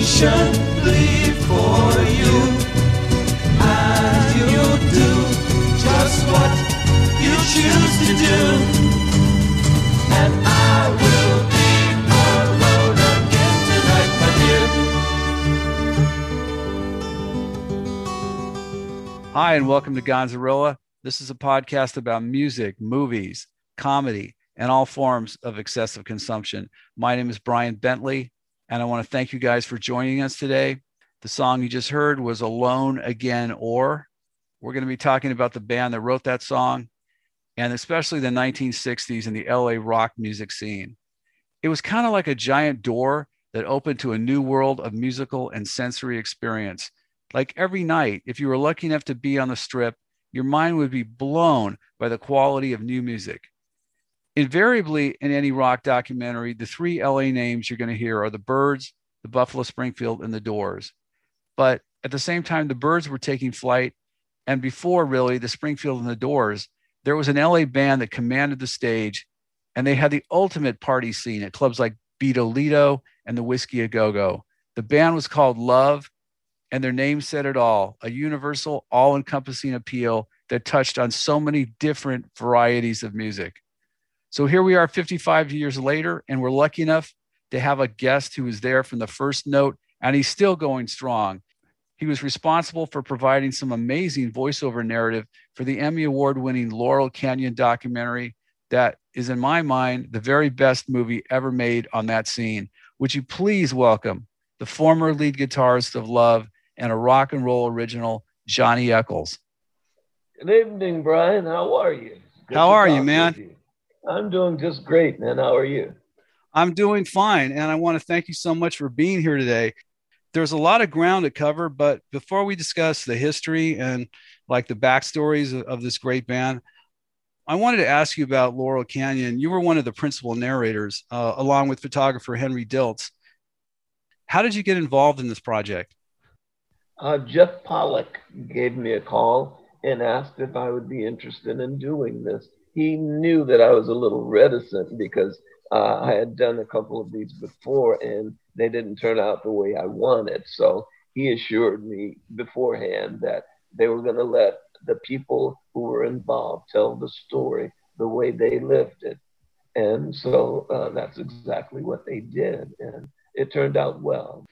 patiently for you. And you'll do just what you choose to do. And I will be alone again tonight, my dear. Hi, and welcome to Gonzarilla. This is a podcast about music, movies, comedy, and all forms of excessive consumption. My name is Brian Bentley, and I want to thank you guys for joining us today. The song you just heard was Alone Again Or. We're going to be talking about the band that wrote that song and especially the 1960s and the LA rock music scene. It was kind of like a giant door that opened to a new world of musical and sensory experience. Like every night, if you were lucky enough to be on the strip, your mind would be blown by the quality of new music. Invariably, in any rock documentary, the three LA names you're going to hear are the Byrds, the Buffalo Springfield, and the Doors. But at the same time, the Byrds were taking flight. And before really the Springfield and the Doors, there was an LA band that commanded the stage, and they had the ultimate party scene at clubs like Bido Lito and the Whiskey a Go Go. The band was called Love, and their name said it all a universal, all encompassing appeal that touched on so many different varieties of music. So here we are 55 years later, and we're lucky enough to have a guest who was there from the first note, and he's still going strong. He was responsible for providing some amazing voiceover narrative for the Emmy Award winning Laurel Canyon documentary that is, in my mind, the very best movie ever made on that scene. Would you please welcome the former lead guitarist of Love and a rock and roll original, Johnny Echols? Good evening, Brian. How are you? Good How are you, man? I'm doing just great, man. How are you? I'm doing fine. And I want to thank you so much for being here today. There's a lot of ground to cover, but before we discuss the history and like the backstories of, of this great band, I wanted to ask you about Laurel Canyon. You were one of the principal narrators, uh, along with photographer Henry Diltz. How did you get involved in this project? Uh, Jeff Pollock gave me a call and asked if I would be interested in doing this. He knew that I was a little reticent because uh, I had done a couple of these before and they didn't turn out the way I wanted. So he assured me beforehand that they were going to let the people who were involved tell the story the way they lived it. And so uh, that's exactly what they did. And it turned out well.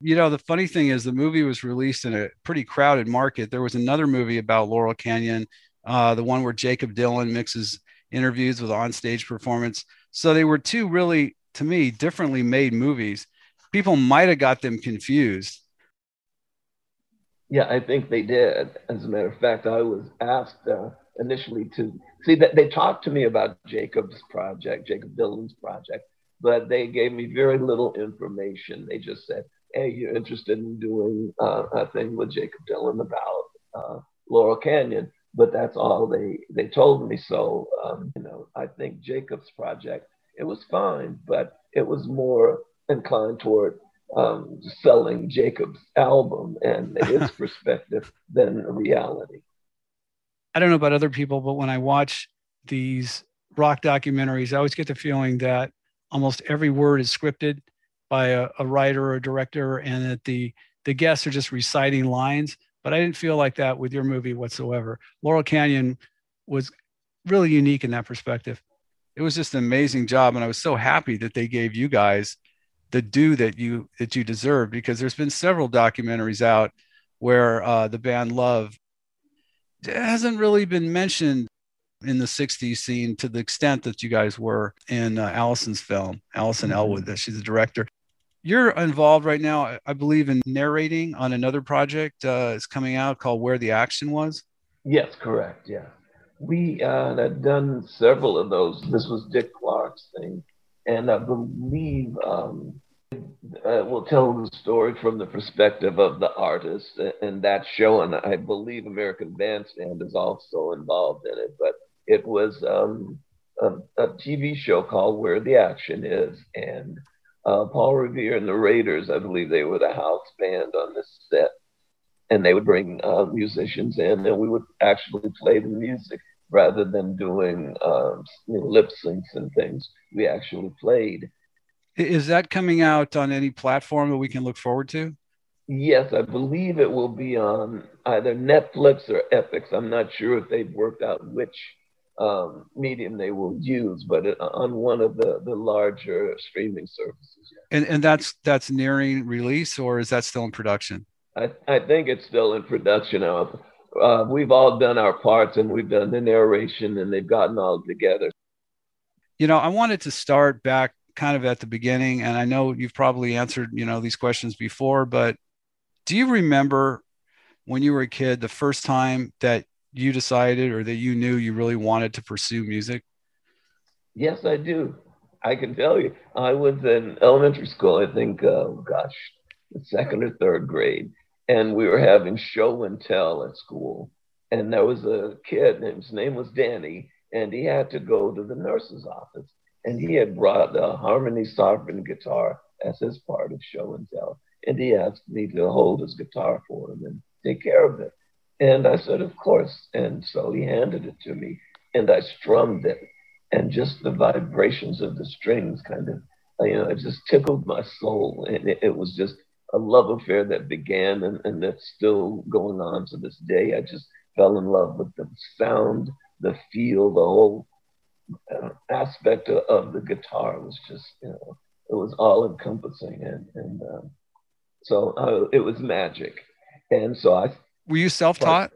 You know, the funny thing is, the movie was released in a pretty crowded market. There was another movie about Laurel Canyon, uh, the one where Jakob Dylan mixes interviews with onstage performance. So they were two really, to me, differently made movies. People might have got them confused. Yeah, I think they did. As a matter of fact, I was asked uh, initially to see that they talked to me about Jakob's project, Jakob Dylan's project, but they gave me very little information. They just said, "Hey, you're interested in doing uh, a thing with Jakob Dylan about uh, Laurel Canyon?" But that's all they they told me. So um, you know, I think Jakob's project it was fine, but it was more inclined toward um, selling Jakob's album and his perspective than reality. I don't know about other people, but when I watch these rock documentaries, I always get the feeling that almost every word is scripted by a, a writer or a director, and that the the guests are just reciting lines. But I didn't feel like that with your movie whatsoever. Laurel Canyon was really unique in that perspective. It was just an amazing job, and I was so happy that they gave you guys the due that you that you deserve because there's been several documentaries out where uh, the band Love hasn't really been mentioned in the 60s scene to the extent that you guys were in uh, Alison's film, Alison Mhm. Ellwood, that she's the director. You're involved right now, I- believe, in narrating on another project. Uh, it's coming out called Where the Action Was. Yes, correct. Yeah. We uh, had done several of those. This was Dick Clark's thing. And I believe um, uh, we'll tell the story from the perspective of the artist and that show. And I believe American Bandstand is also involved in it. But it was um, a, a TV show called Where the Action Is. And uh, Paul Revere and the Raiders, I believe they were the house band on this set and they would bring uh, musicians in, and we would actually play the music rather than doing um, you know, lip syncs and things. We actually played, Is that coming out on any platform that we can look forward to? Yes, I believe it will be on either Netflix or Epix. I'm not sure if they've worked out which um, medium they will use, but on one of the, the larger streaming services. And and that's that's nearing release, or is that still in production? I, I think it's still in production. Uh, we've all done our parts, and we've done the narration, and they've gotten all together. You know, I wanted to start back kind of at the beginning, and I know you've probably answered you know these questions before, but do you remember when you were a kid the first time that you decided or that you knew you really wanted to pursue music? Yes, I do. I can tell you. I was in elementary school, I think, uh, gosh, second or third grade, and we were having show and tell at school. And there was a kid, and his name was Danny, and he had to go to the nurse's office. And he had brought a harmony sovereign guitar as his part of show and tell. And he asked me to hold his guitar for him and take care of it. And I said, Of course. And so he handed it to me and I strummed it. And just the vibrations of the strings kind of, you know, it just tickled my soul. And it, it was just a love affair that began and, and that's still going on to this day. I just fell in love with the sound, the feel, the whole uh, aspect of, of, the guitar was just, you know, it was all encompassing. And, and um, so uh, it was magic. And so I were you self-taught?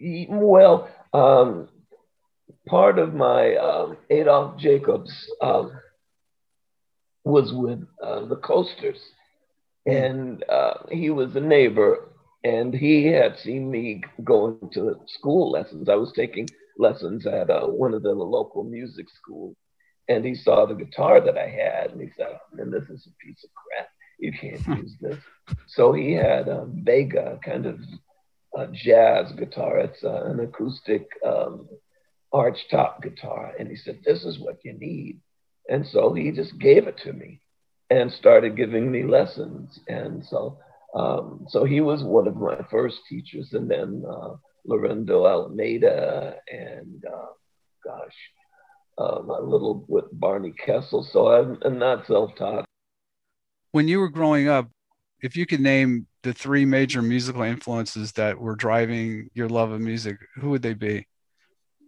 Well, um, part of my um, Adolph Jacobs um, was with uh, the Coasters, and uh, he was a neighbor, and he had seen me going to school lessons. I was taking lessons at uh, one of the local music schools, and he saw the guitar that I had, and he said, oh, "Man, this is a piece of crap. You can't use this." So he had a Vega kind of jazz guitar. It's uh, an acoustic um, arch top guitar. And he said, This is what you need. And so he just gave it to me and started giving me lessons. And so, um, so he was one of my first teachers. And then uh, Lorenzo Alameda and uh, gosh, um, a little with Barney Kessel. So I'm, I'm not self taught. When you were growing up, if you could name the three major musical influences that were driving your love of music, who would they be?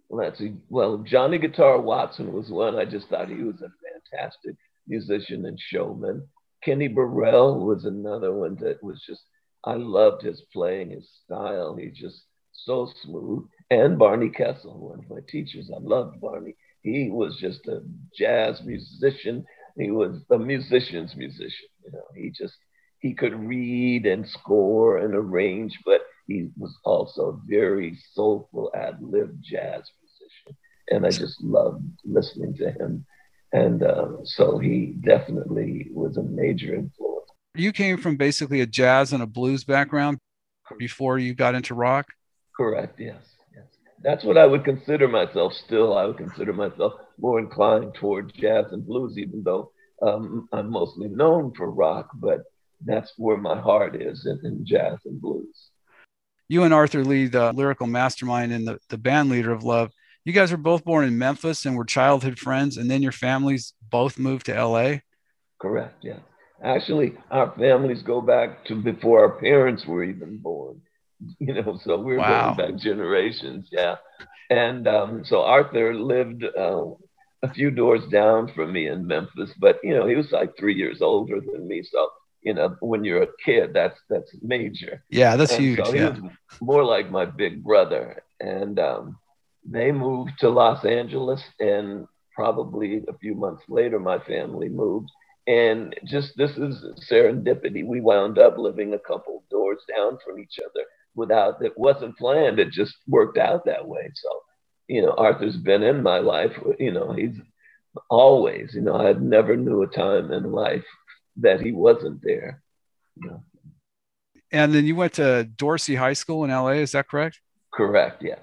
Let's see. Well, Johnny Guitar Watson was one. I just thought he was a fantastic musician and showman. Kenny Burrell was another one that was just, I loved his playing, his style. He's just so smooth. And Barney Kessel, one of my teachers. I loved Barney. He was just a jazz musician. He was a musician's musician. You know, he just he could read and score and arrange, but he was also a very soulful ad lib jazz musician. And I just loved listening to him. And uh, so he definitely was a major influence. You came from basically a jazz and a blues background before you got into rock? Correct, yes. yes. That's what I would consider myself still. I would consider myself more inclined toward jazz and blues, even though um, I'm mostly known for rock. But that's where my heart is in, in jazz and blues. You and Arthur Lee, the lyrical mastermind and the, the band leader of Love, you guys were both born in Memphis and were childhood friends, and then your families both moved to LA? Correct, yeah. Actually, our families go back to before our parents were even born. You know, so we're wow. going back generations, yeah. And um, so Arthur lived uh, a few doors down from me in Memphis, but you know, he was like three years older than me. So you know, when you're a kid, that's that's major. Yeah, that's and huge. So yeah. more like my big brother, and um, they moved to Los Angeles, and probably a few months later, my family moved. And just this is serendipity. We wound up living a couple doors down from each other without it wasn't planned. It just worked out that way. So, you know, Arthur's been in my life. You know, he's always. You know, I never knew a time in life that he wasn't there. And then you went to Dorsey High School in LA, is that correct? Correct, yes.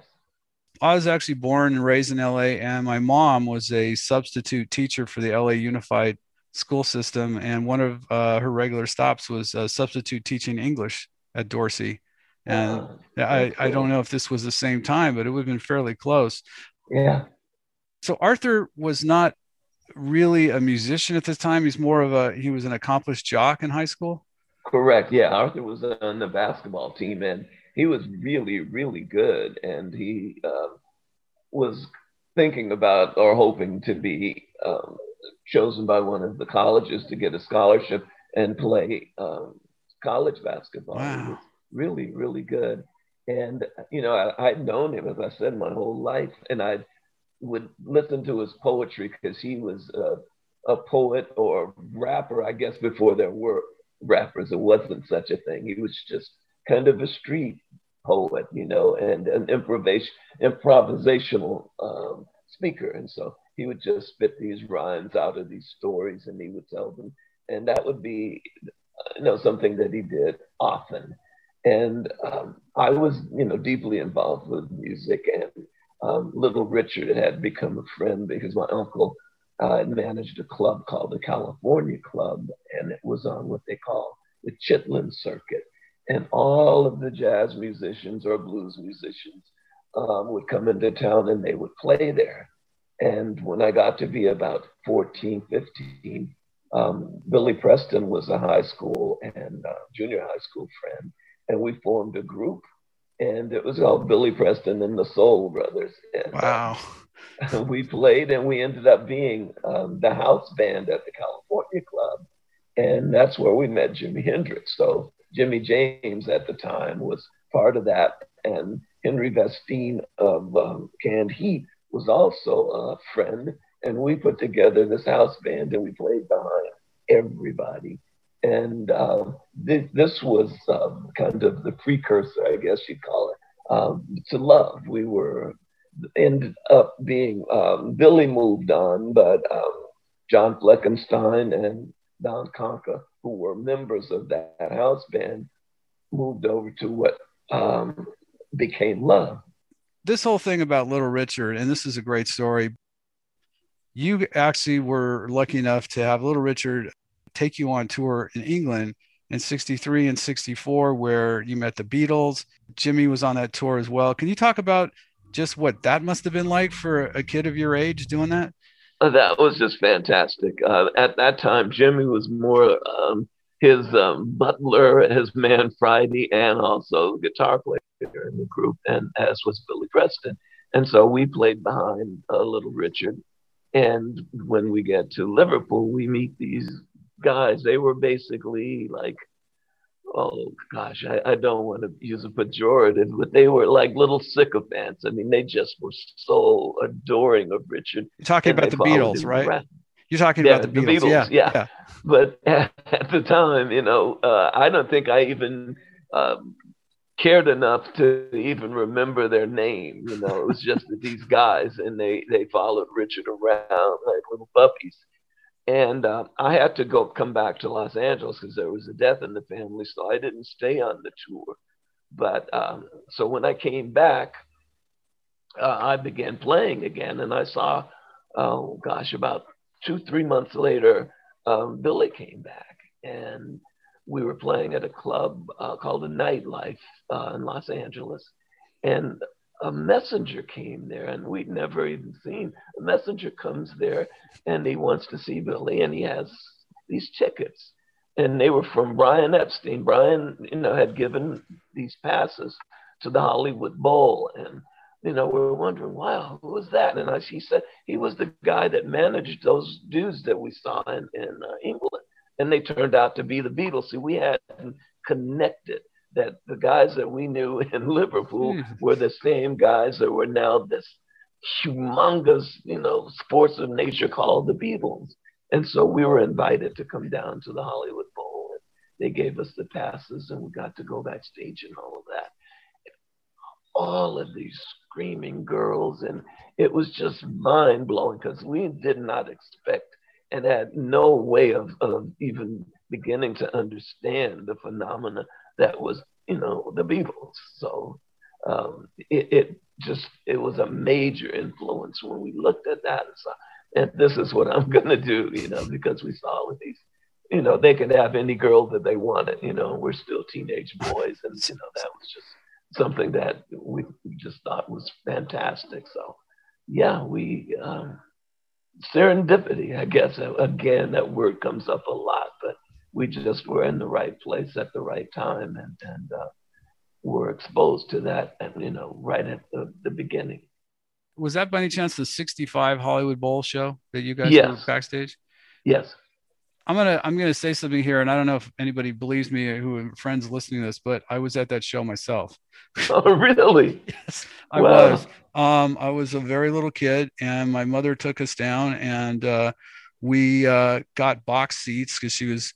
I was actually born and raised in LA, and my mom was a substitute teacher for the LA Unified School System. And one of uh, her regular stops was uh, substitute teaching English at Dorsey. And oh, I. I don't know if this was the same time, but it would have been fairly close. Yeah. So Arthur was not really a musician at this time. He's more of a he was an accomplished jock in high school. Correct. Yeah, Arthur was on the basketball team, and he was really, really good. And he uh, was thinking about or hoping to be um, chosen by one of the colleges to get a scholarship and play um, college basketball. Wow. really, really good. And you know, I, I'd known him, as I said, my whole life, and I would listen to his poetry because he was a, a poet or rapper, I guess, before there were rappers. It wasn't such a thing. He was just kind of a street poet, you know, and an improvisation, improvisational um, speaker. And so he would just spit these rhymes out of these stories and he would tell them. And that would be, you know, something that he did often. And um, I was, you know, deeply involved with music. And um, Little Richard had become a friend because my uncle uh, managed a club called the California Club, and it was on what they call the Chitlin Circuit. And all of the jazz musicians or blues musicians um, would come into town and they would play there. And when I got to be about 14, 15, um, Billy Preston was a high school and uh, junior high school friend, and we formed a group, and it was called Billy Preston and the Soul Brothers. And, uh, Wow. uh, we played, and we ended up being um, the house band at the California Club, and that's where we met Jimi Hendrix. So Jimmy James at the time was part of that, and Henry Vestine of um, Canned Heat was also a friend, and we put together this house band, and we played behind everybody. And uh, this, this was um, kind of the precursor, I guess you'd call it, um, to love. We were ended up being um, Billy moved on, but um, John Fleckenstein and Don Conca, who were members of that, house band, moved over to what um, became Love. This whole thing about Little Richard, and this is a great story. You actually were lucky enough to have Little Richard take you on tour in England in 63 and 64, where you met the Beatles. Jimmy was on that tour as well. Can you talk about just what that must have been like for a kid of your age doing that? Uh, That was just fantastic. Uh, at that time, Jimmy was more um, his um, butler, his man Friday, and also the guitar player in the group, and as was Billy Preston. And so we played behind uh, Little Richard. And when we get to Liverpool, we meet these guys. They were basically like, oh gosh, I, I don't want to use a pejorative, but they were like little sycophants. I mean, they just were so adoring of Richard. You're talking about the Beatles, right? around. You're talking Yeah, about the the Beatles. Beatles, yeah. yeah. but at, at the time, you know, uh, I don't think I even um, cared enough to even remember their name. You know, it was just these guys, and they they followed Richard around like little puppies. And uh, I had to go come back to Los Angeles because there was a death in the family, so I didn't stay on the tour. But um, so when I came back, uh, I began playing again, and I saw, oh gosh, about two three months later, um, Billy came back, and we were playing at a club uh, called the Nightlife uh, in Los Angeles, and a messenger came there, and we'd never even seen. A messenger comes there, and he wants to see Billy, and he has these tickets, and they were from Brian Epstein. Brian, you know, had given these passes to the Hollywood Bowl, and you know, we were wondering, wow, who was that? And I, she said he was the guy that managed those dudes that we saw in, in uh, England. And they turned out to be the Beatles. See, we hadn't connected that the guys that we knew in Liverpool Hmm. were the same guys that were now this humongous, you know, sports of nature called the Beatles. And so we were invited to come down to the Hollywood Bowl. And they gave us the passes and we got to go backstage and all of that all of these screaming girls and it was just mind blowing because we did not expect and had no way of, of even beginning to understand the phenomena that was you know the beatles so um, it, it just it was a major influence when we looked at that and saw and this is what i'm to do you know because we saw all these you know they could have any girl that they wanted you know we're still teenage boys and you know that was just something that we just thought was fantastic. So, yeah, we um, serendipity, I guess. Again, that word comes up a lot, but we just were in the right place at the right time and, and uh, were exposed to that, and, you know, right at the, the beginning. Was that by any chance the 65 Hollywood Bowl show that you guys yes. were backstage? Yes. I'm gonna I'm gonna say something here, and I don't know if anybody believes me who friends listening to this, but I was at that show myself. Oh, really? yes, I wow. was. Um, I was a very little kid, and my mother took us down, and uh, we uh, got box seats because she was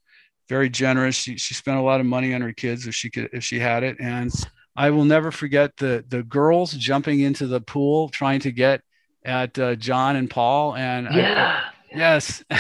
very generous. She she spent a lot of money on her kids if she could if she had it, and I will never forget the the girls jumping into the pool trying to get at uh, John and Paul, and yeah. I, yes.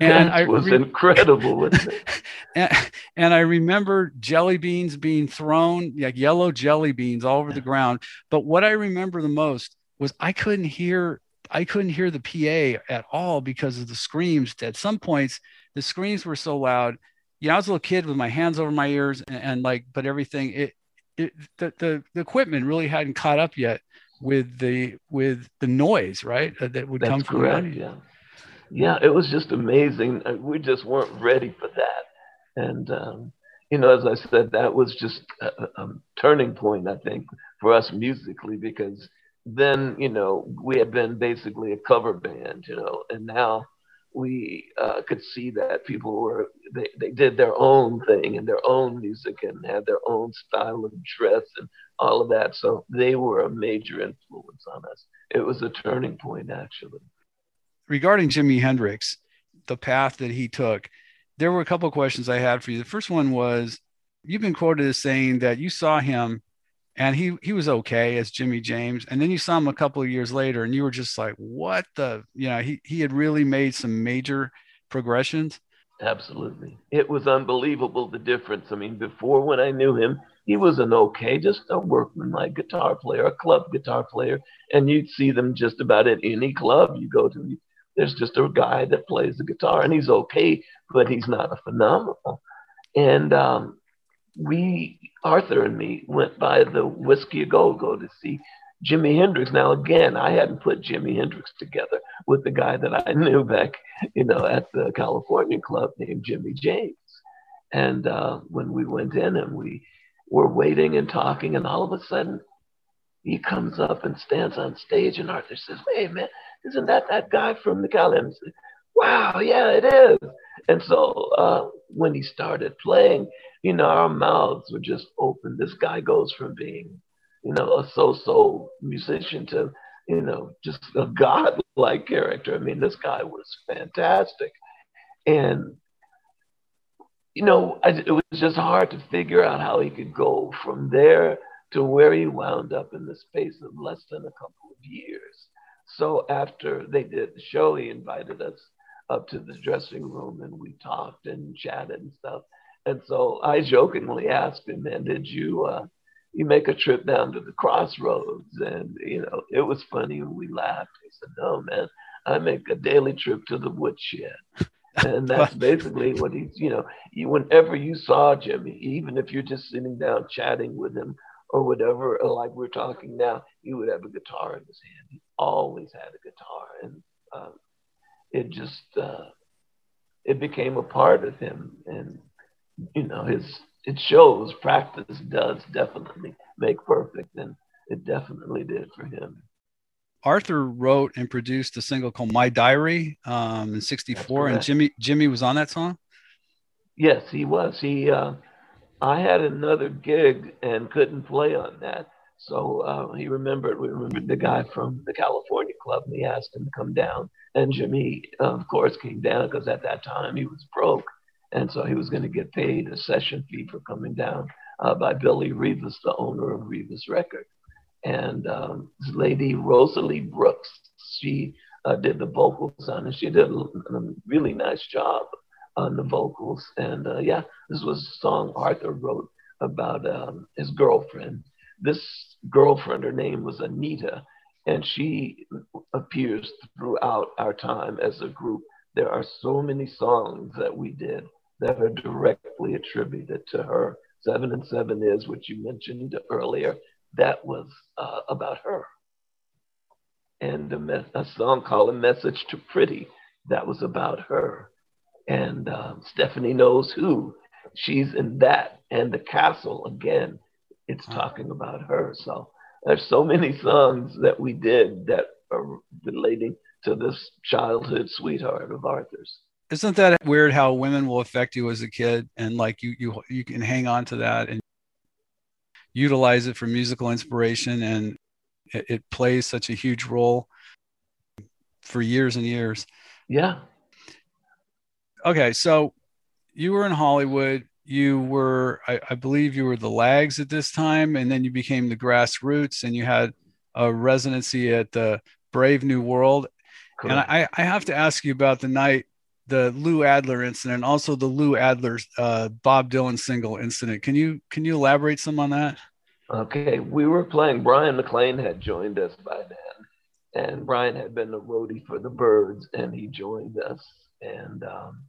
and that I was re- incredible. and, and I remember jelly beans being thrown, like yellow jelly beans all over the ground. But what I remember the most was I couldn't hear I couldn't hear the PA at all because of the screams. At some points, the screams were so loud. You know, I was a little kid with my hands over my ears and, and like, but everything it, it the, the the equipment really hadn't caught up yet with the with the noise, right? Uh, that would That's come from correct, yeah yeah, it was just amazing. Uh, we just weren't ready for that. And, um, you know, as I said, that was just a, a, turning point, I think, for us musically, because then, you know, we had been basically a cover band, you know, and now we uh, could see that people were, they, they did their own thing and their own music and had their own style of dress and all of that. So they were a major influence on us. It was a turning point, actually regarding Jimi Hendrix, the path that he took, there were a couple of questions I had for you. The first one was you've been quoted as saying that you saw him and he he was okay as Jimmy James, and then you saw him a couple of years later, and you were just like, "What the?" You know, he he had really made some major progressions. Absolutely, it was unbelievable the difference. I mean, before when I knew him, he was an okay, just a workman-like guitar player, a club guitar player, and you'd see them just about at any club you go to. There's just a guy that plays the guitar and he's okay, but he's not a phenomenal. And um, we, Arthur and me, went by the Whiskey a Go Go to see Jimi Hendrix. Now, again, I hadn't put Jimi Hendrix together with the guy that I knew back, you know, at the California club named Jimmy James. And uh, when we went in and we were waiting and talking, and all of a sudden he comes up and stands on stage, and Arthur says, Hey, man, isn't that that guy from the California? Wow, yeah, it is. And so uh, when he started playing, you know, our mouths were just open. This guy goes from being, you know, a so-so musician to, you know, just a god-like character. I mean, this guy was fantastic, and you know, I, it was just hard to figure out how he could go from there to where he wound up in the space of less than a couple of years. So after they did the show, he invited us up to the dressing room and we talked and chatted and stuff. And so I jokingly asked him, man, did you uh, you make a trip down to the crossroads? And you know, it was funny and we laughed. He said, No, man, I make a daily trip to the woodshed. and that's basically what he's, you know, you, whenever you saw Jimmy, even if you're just sitting down chatting with him or whatever, like we're talking now, he would have a guitar in his hand. He always had a guitar, and um, it just uh, it became a part of him. And you know, his it shows practice does definitely make perfect, and it definitely did for him. Arthur wrote and produced a single called "My Diary" um, in '64, and Jimmy Jimmy was on that song. Yes, he was. He uh, I had another gig and couldn't play on that. So uh, he remembered, we remembered the guy from the California club and he asked him to come down. And Jimmy, of course, came down because at that time he was broke. And so he was going to get paid a session fee for coming down uh, by Billy Revis, the owner of Revis Record. And um, this lady, Rosa Lee Brooks, she uh, did the vocals on it. She did a, a really nice job on the vocals. And uh, yeah, this was a song Arthur wrote about um, his girlfriend. This girlfriend, her name was Anita, and she appears throughout our time as a group. There are so many songs that we did that are directly attributed to her. Seven and Seven is, what you mentioned earlier, that was uh, about her. and a, me- a song called A Message to Pretty that was about her. And um, Stephanie Knows Who, she's in that. And The Castle, again, it's talking about her. So there's so many songs that we did that are relating to this childhood sweetheart of Arthur's. Isn't that weird how women will affect you as a kid and like you you you can hang on to that and utilize it for musical inspiration and it, it plays such a huge role for years and years. Yeah. Okay, so you were in Hollywood. You were, I, I, believe, you were the Lags at this time, and then you became the Grassroots, and you had a residency at the Brave New World. And I, I have to ask you about the night, the Lou Adler incident, also the Lou Adler uh, Bob Dylan single incident. Can you can you elaborate some on that? Okay, we were playing. Bryan MacLean had joined us by then, and Bryan had been a roadie for the Byrds and he joined us. And um,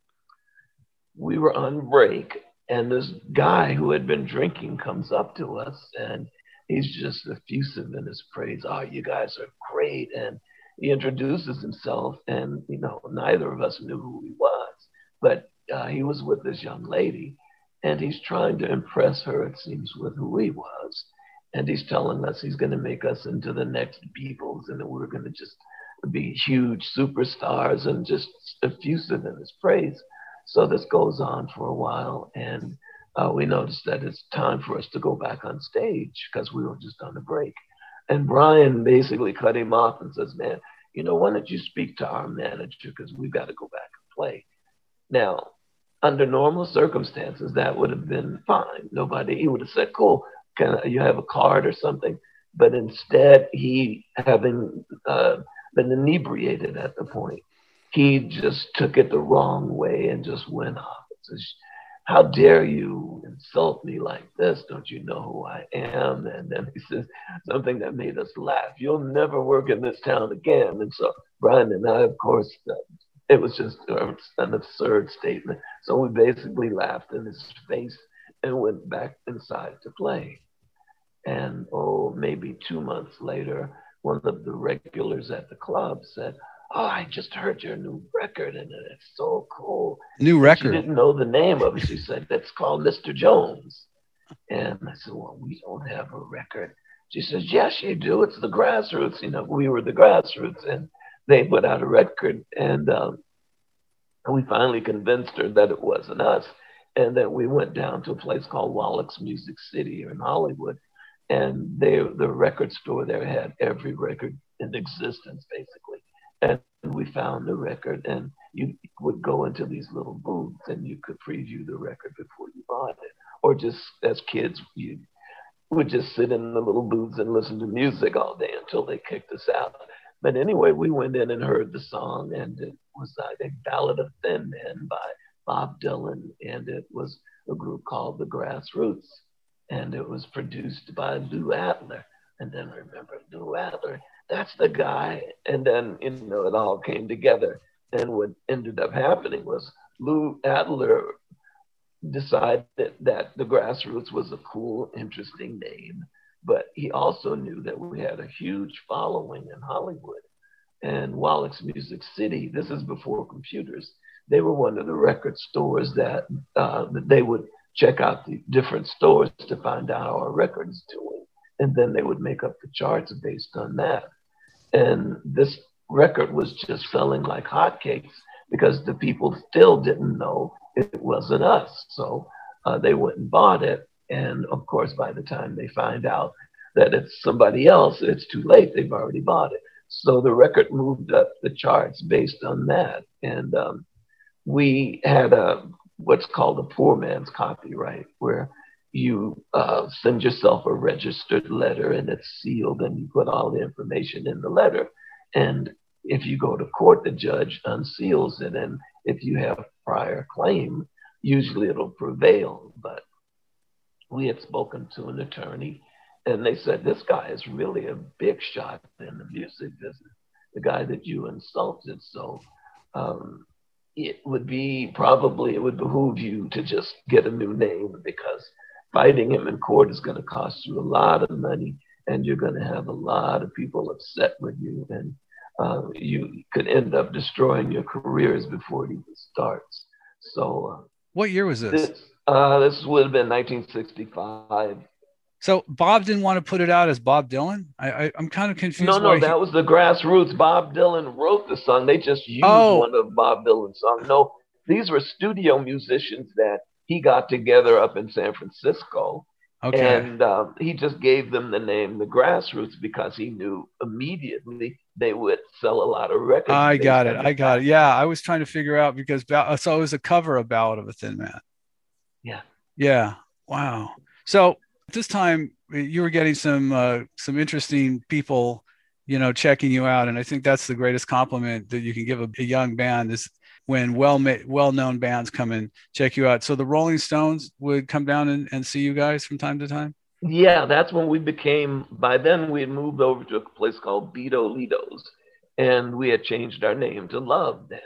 we were on break, and this guy who had been drinking comes up to us, and he's just effusive in his praise. Oh, you guys are great, and he introduces himself, and you know, neither of us knew who he was, but uh, he was with this young lady, and he's trying to impress her, it seems, with who he was. And he's telling us he's going to make us into the next Beatles and that we're going to just be huge superstars and just effusive in his praise. So this goes on for a while. And uh, we noticed that it's time for us to go back on stage because we were just on a break. And Bryan basically cut him off and says, Man, you know, why don't you speak to our manager because we've got to go back and play. Now, under normal circumstances, that would have been fine. Nobody, he would have said, Cool, can you have a card or something? But instead, he, having uh, been inebriated at the point, he just took it the wrong way and just went off. It says, How dare you insult me like this? Don't you know who I am? And then he says something that made us laugh. You'll never work in this town again. And so Bryan and I, of course, uh, it was just an absurd statement. So we basically laughed in his face and went back inside to play. And oh, maybe two months later, one of the regulars at the club said, Oh, I just heard your new record and it's so cool. New record. She didn't know the name of it. She said, That's called Mr. Jones. And I said, Well, we don't have a record. She says, Yes, you do. It's the grassroots. You know, we were the grassroots. And they put out a record. And um, we finally convinced her that it wasn't us. And then we went down to a place called Wallach's Music City here in Hollywood and they the record store there had every record in existence basically and we found the record and you would go into these little booths and you could preview the record before you bought it or just as kids you would just sit in the little booths and listen to music all day until they kicked us out but anyway we went in and heard the song and it was i think ballad of thin men by bob dylan and it was a group called the grassroots and it was produced by Lou Adler. And then remember Lou Adler, that's the guy. And then, you know, it all came together. And what ended up happening was Lou Adler decided that the grassroots was a cool, interesting name. But he also knew that we had a huge following in Hollywood. And Wallach's Music City, this is before computers, they were one of the record stores that, uh, that they would check out the different stores to find out how our record is doing. And then they would make up the charts based on that. And this record was just selling like hotcakes because the people still didn't know it wasn't us. So uh, they went and bought it. And of course, by the time they find out that it's somebody else, it's too late. They've already bought it. So the record moved up the charts based on that. And um, we had a what's called a poor man's copyright, where you uh, send yourself a registered letter and it's sealed and you put all the information in the letter. And if you go to court, the judge unseals it. And if you have prior claim, usually it'll prevail. But we had spoken to an attorney and they said, This guy is really a big shot in the music business, the guy that you insulted. So um, it would be probably it would behoove you to just get a new name because fighting him in court is going to cost you a lot of money and you're going to have a lot of people upset with you and uh, you could end up destroying your careers before it even starts. So, uh, what year was this? This, uh, this would have been 1965. So Bob didn't want to put it out as Bob Dylan. I, I am kind of confused. No, no, that was the grassroots. Bob Dylan wrote the song. They just used oh. one of Bob Dylan's songs. No, these were studio musicians that he got together up in San Francisco. Okay. And um, he just gave them the name the Grassroots because he knew immediately they would sell a lot of records. I got it. I got it. Yeah, I was trying to figure out because so it was a cover of Ballad of a Thin Man. Yeah. Yeah. Wow. So at this time you were getting some uh, some interesting people, you know, checking you out, and I think that's the greatest compliment that you can give a, a young band is when well well known bands come and check you out. So the Rolling Stones would come down and, and see you guys from time to time. Yeah, that's when we became. By then, we had moved over to a place called Bido Lito's, and we had changed our name to Love then.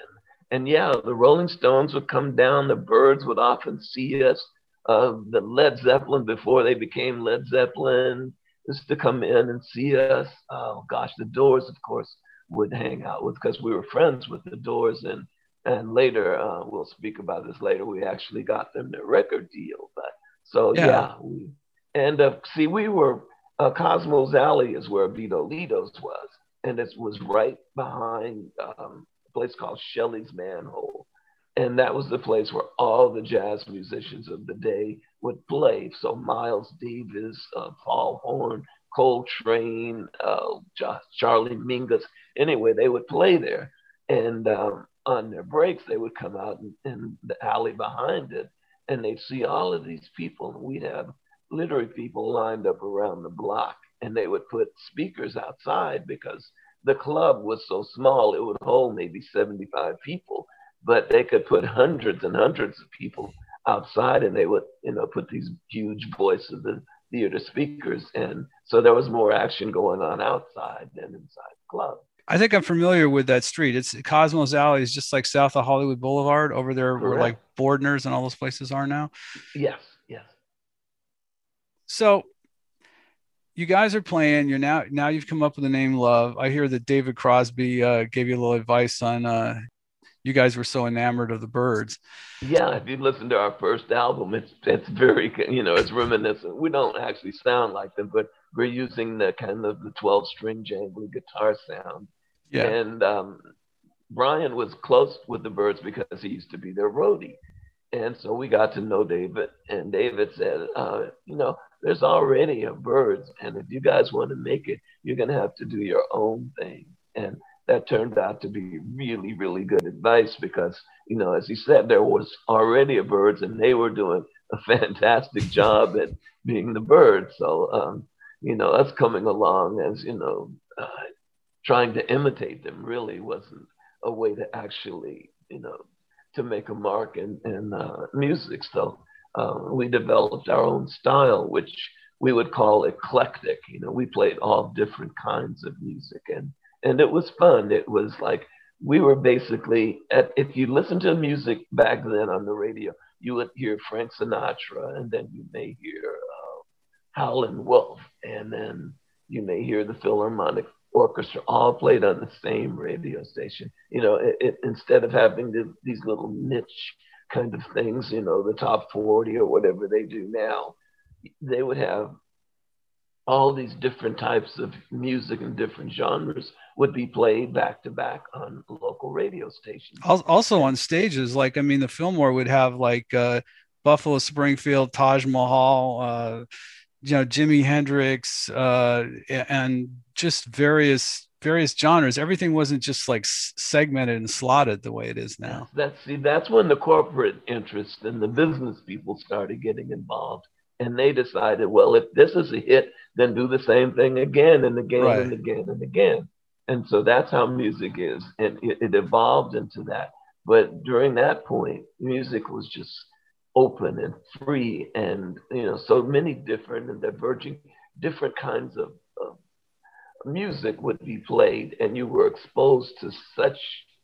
And yeah, the Rolling Stones would come down. The Byrds would often see us uh, the Led Zeppelin before they became Led Zeppelin used to come in and see us. Oh gosh, the Doors, of course, would hang out with because we were friends with the Doors, and and later uh, we'll speak about this later. We actually got them their record deal, but so yeah, yeah we, and uh, see, we were uh, Cosmos Alley is where Bido Lito's was, and it was right behind um, a place called Shelly's Manne-Hole and that was the place where all the jazz musicians of the day would play. So Miles Davis, uh, Paul Horn, Coltrane, uh, Charlie Mingus. Anyway, they would play there, and um, on their breaks they would come out in, in, the alley behind it, and they'd see all of these people, and we'd have literary people lined up around the block, and they would put speakers outside because the club was so small it would hold maybe 75 people but they could put hundreds and hundreds of people outside and they would you know put these huge voices the theater speakers and so there was more action going on outside than inside the club i think i'm familiar with that street it's cosmos alley is just like south of hollywood boulevard over there Correct. where like bordner's and all those places are now yes yes so you guys are playing you're now now you've come up with the name love i hear that david crosby uh, gave you a little advice on uh, you guys were so enamored of the Byrds. Yeah, if you listen to our first album, it's it's very you know it's reminiscent. We don't actually sound like them, but we're using the kind of the 12 string jangly guitar sound. Yeah. And um, Bryan was close with the Byrds because he used to be their roadie. And so we got to know David, and David said, uh, you know, there's already a Byrds, and if you guys want to make it, you're going to have to do your own thing. And that turned out to be really, really good advice because, you know, as he said, there was already a Byrds and they were doing a fantastic job at being the Byrds. So, um, you know, us coming along as, you know, uh, trying to imitate them really wasn't a way to actually, you know, to make a mark in, in uh, music. So uh, we developed our own style, which we would call eclectic. You know, we played all different kinds of music and and it was fun. It was like we were basically at, if you listen to music back then on the radio, you would hear Frank Sinatra, and then you may hear uh, Howlin' Wolf, and then you may hear the Philharmonic Orchestra, all played on the same radio station. You know, it, it, instead of having the, these little niche kind of things, you know, the top 40 or whatever they do now, they would have all these different types of music and different genres would be played back to back on local radio stations. Also on stages, like I mean, the Fillmore would have like uh, Buffalo Springfield, Taj Mahal, uh, you know, Jimi Hendrix, uh, and just various various genres. Everything wasn't just like segmented and slotted the way it is now. That's see, that's when the corporate interest and the business people started getting involved and they decided, well, if this is a hit, then do the same thing again and again right. and again and again. And so that's how music is. And it, it, evolved into that. But during that point, music was just open and free and, you know, so many different and diverging, different kinds of, of music would be played. And you were exposed to such,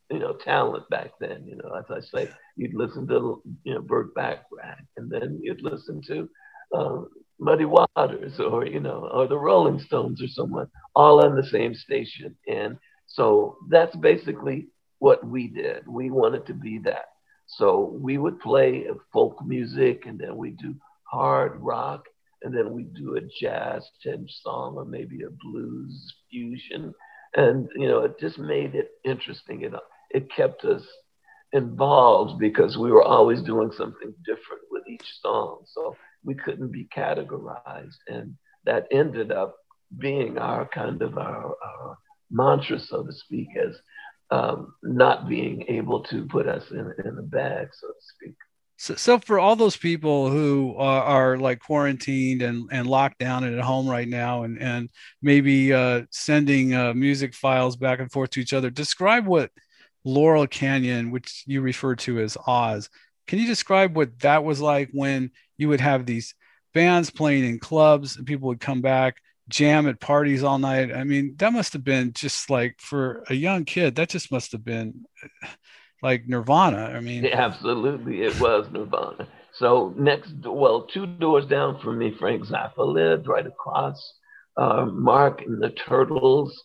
you know, talent back then. You know, as I say, you'd listen to, you know, Burt Bacharach and then you'd listen to uh, Muddy Waters or you know or the Rolling Stones or someone all on the same station and So that's basically what we did. We wanted to be that. So we would play folk music and then we do hard rock and then we do a jazz tinge song or maybe a blues fusion. And, you know, it just made it interesting. Know, it kept us involved because we were always doing something different with each song. So we couldn't be categorized. And that ended up being our kind of our, our mantra, so to speak, as um, not being able to put us in, in a bag, so to speak. So, so for all those people who are, are, like quarantined and, and locked down and at home right now and, and maybe uh, sending uh, music files back and forth to each other, describe what Laurel Canyon, which you refer to as Oz, can you describe what that was like when you would have these bands playing in clubs and people would come back jam at parties all night. I mean, that must have been just like for a young kid, that just must have been like Nirvana. I mean, yeah, absolutely, it was Nirvana. So next, well, two doors down from me, Frank Zappa lived right across. Uh, Mark and the Turtles.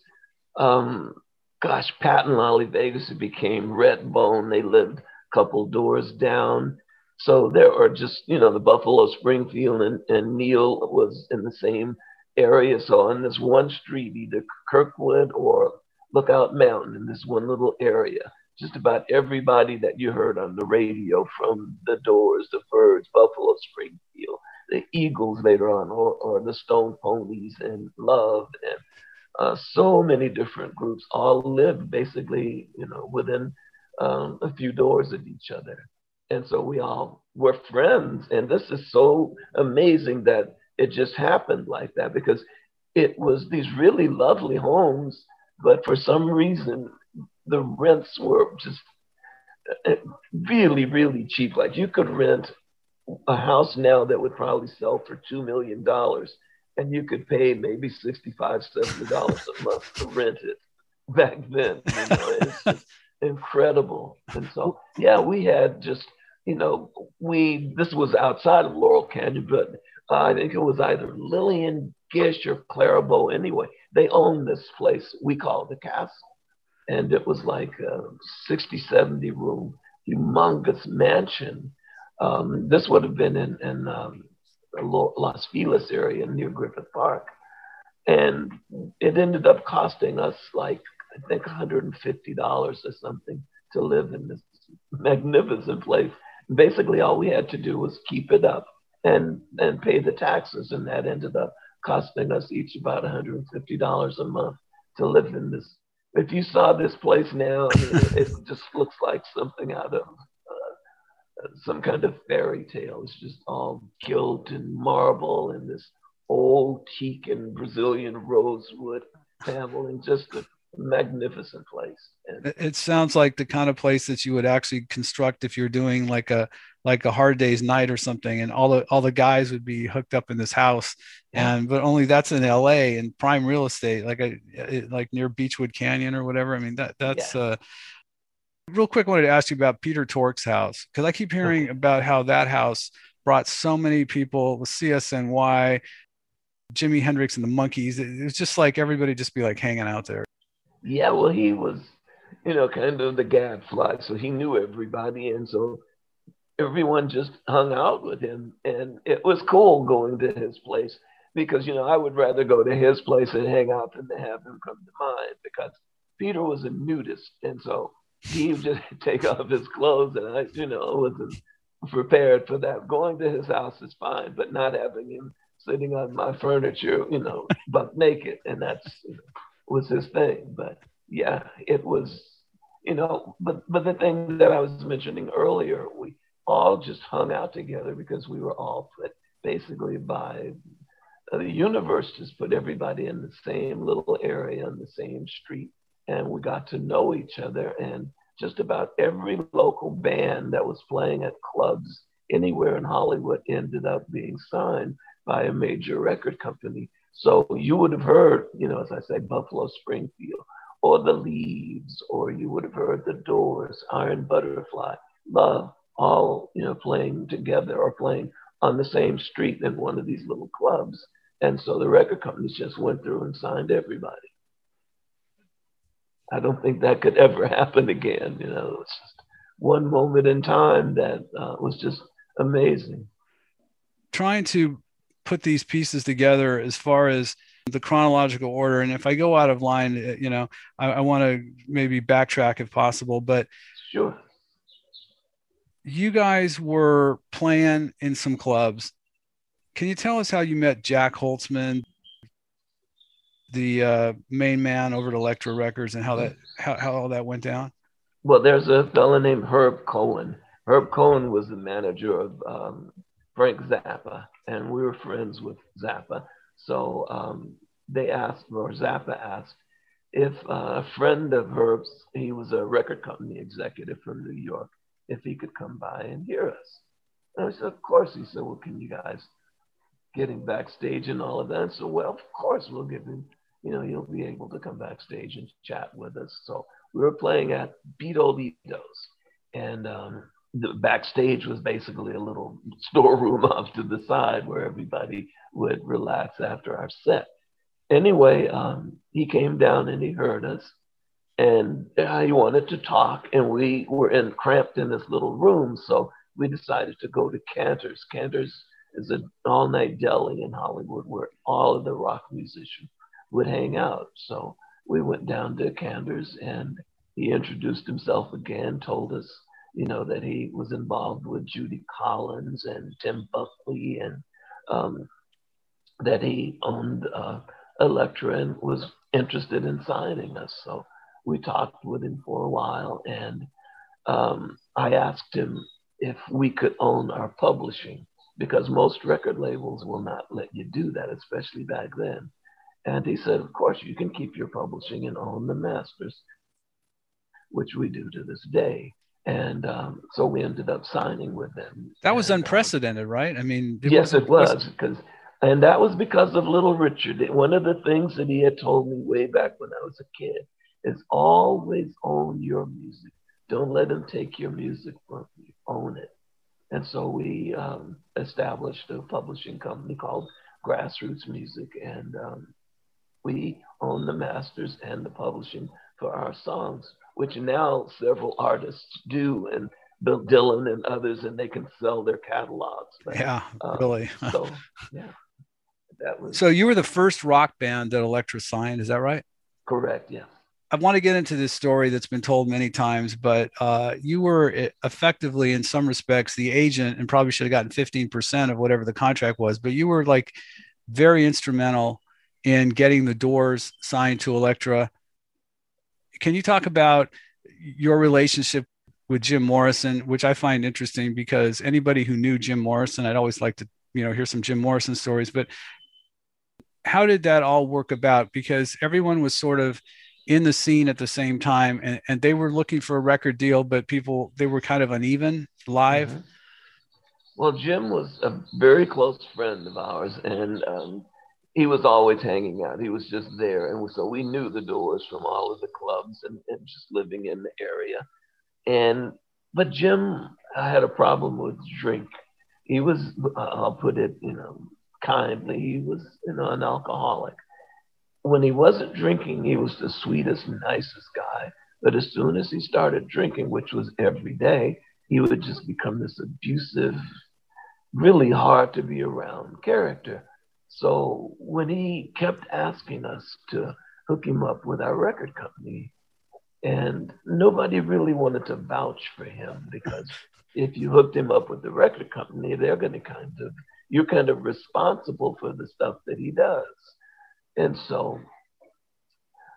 Um, gosh, Pat and Lolly Vegas became Redbone. They lived a couple doors down. So there are just, you know, the Buffalo Springfield and, and Neil was in the same area. So on this one street, either Kirkwood or Lookout Mountain, in this one little area, just about everybody that you heard on the radio from the Doors, the Byrds, Buffalo Springfield, the Eagles later on, or, or the Stone Poneys and Love, and uh, so many different groups all lived basically, you know, within um, a few doors of each other. And so we all were friends. And this is so amazing that it just happened like that because it was these really lovely homes, but for some reason the rents were just uh, really, really cheap. Like you could rent a house now that would probably sell for $2 million and you could pay maybe $65, $70 a month to rent it back then. You know, it's just incredible. And so, yeah, we had just, you know, we, this was outside of Laurel Canyon, but I think it was either Lillian Gish or Clara Bow. Anyway, they owned this place we call the castle. And it was like a 60, 70 room, humongous mansion. Um, this would have been in, in um, Feliz area near Griffith Park. And it ended up costing us like, I think $150 or something to live in this magnificent place. Basically, all we had to do was keep it up and and pay the taxes, and that ended up costing us each about $150 a month to live in this. If you saw this place now, it, just looks like something out of uh, some kind of fairy tale. It's just all gilt and marble and this old teak and Brazilian rosewood paneling, just a magnificent place. And it sounds like the kind of place that you would actually construct if you're doing like a like a hard day's night or something, and all the all the guys would be hooked up in this house, yeah. and but only that's in L.A. and prime real estate, like a like near Beachwood Canyon or whatever. I mean that that's. Yeah. Uh, real quick, I wanted to ask you about Peter Tork's house because I keep hearing okay. about how that house brought so many people with CSNY, Jimi Hendrix and the Monkees. It was just like everybody just be like hanging out there. Yeah, well, he was, you know, kind of the gadfly, so he knew everybody, and so everyone just hung out with him, and it was cool going to his place because you know I would rather go to his place and hang out than to have him come to mine because Peter was a nudist, and so he would just take off his clothes, and I, you know, wasn't prepared for that. Going to his house is fine, but not having him sitting on my furniture, you know, buck naked, and that's you know, was his thing. But yeah, it was, you know, but but the thing that I was mentioning earlier, we all just hung out together because we were all put basically by the universe just put everybody in the same little area in the same street and we got to know each other and just about every local band that was playing at clubs anywhere in hollywood ended up being signed by a major record company so you would have heard, you know, as I say, Buffalo Springfield or the Leaves, or you would have heard the Doors, Iron Butterfly, Love, all, you know, playing together or playing on the same street in one of these little clubs. And so the record companies just went through and signed everybody. I don't think that could ever happen again. You know, it's just one moment in time that uh, was just amazing. Trying to put these pieces together as far as the chronological order, and if I go out of line, uh, you know, I, I want to maybe backtrack if possible, but sure. You guys were playing in some clubs. Can you tell us how you met Jac Holzman, the uh, main man over at Elektra Records, and how that how, how all that went down? Well, there's a fellow named Herb Cohen. Herb Cohen was the manager of um, Frank Zappa, and we were friends with Zappa. So um, they asked, or Zappa asked, if uh, a friend of Herb's, he was a record company executive from New York, if he could come by and hear us. And I said, of course. He said, well, can you guys get him backstage and all of that? So, well, of course, we'll give him, you know, he'll be able to come backstage and chat with us. So we were playing at Bido Lito's, and um, the backstage was basically a little storeroom off to the side where everybody would relax after our set. Anyway, um, he came down and he heard us, and uh, he wanted to talk, and we were in cramped in this little room, so we decided to go to Canter's. Canter's is an all-night deli in Hollywood where all of the rock musicians would hang out. So we went down to Canter's, and he introduced himself again, told us you know, that he was involved with Judy Collins and Tim Buckley and um, that he owned uh, Elektra and was interested in signing us. So we talked with him for a while and um, I asked him if we could own our publishing because most record labels will not let you do that, especially back then. And he said, Of course, you can keep your publishing and own the masters, which we do to this day and um, so we ended up signing with them. That was and, unprecedented, um, right? I mean, it yes, it was because, and that was because of Little Richard. One of the things that he had told me way back when I was a kid is always own your music. Don't let them take your music from you. Own it. And so we um, established a publishing company called Grassroots Music, and um, we own the masters and the publishing for our songs which now several artists do, and Bill Dylan and others, and they can sell their catalogs. But, yeah, um, really. so yeah, that was. So you were the first rock band that Elektra signed, is that right? Correct. Yeah. I want to get into this story that's been told many times, but uh, you were effectively, in some respects, the agent, and probably should have gotten 15% of whatever the contract was. But you were like very instrumental in getting the doors signed to Elektra can you talk about your relationship with Jim Morrison, which I find interesting because anybody who knew Jim Morrison, I'd always like to, you know, hear some Jim Morrison stories. But how did that all work about? Because everyone was sort of in the scene at the same time and, and they were looking for a record deal, but people, they were kind of uneven live. Mm-hmm. Well, Jim was a very close friend of ours. And um, he was always hanging out. He was just there. And so we knew the doors from all of the clubs and, and just living in the area. And, but Jim had a problem with drink. He was, I'll put it, you know, kindly, he was, you know, an alcoholic. When he wasn't drinking, he was the sweetest, nicest guy. But as soon as he started drinking, which was every day, he would just become this abusive, really hard to be around character. So when he kept asking us to hook him up with our record company, and nobody really wanted to vouch for him because if you hooked him up with the record company, they're going to kind of, you're kind of responsible for the stuff that he does. And so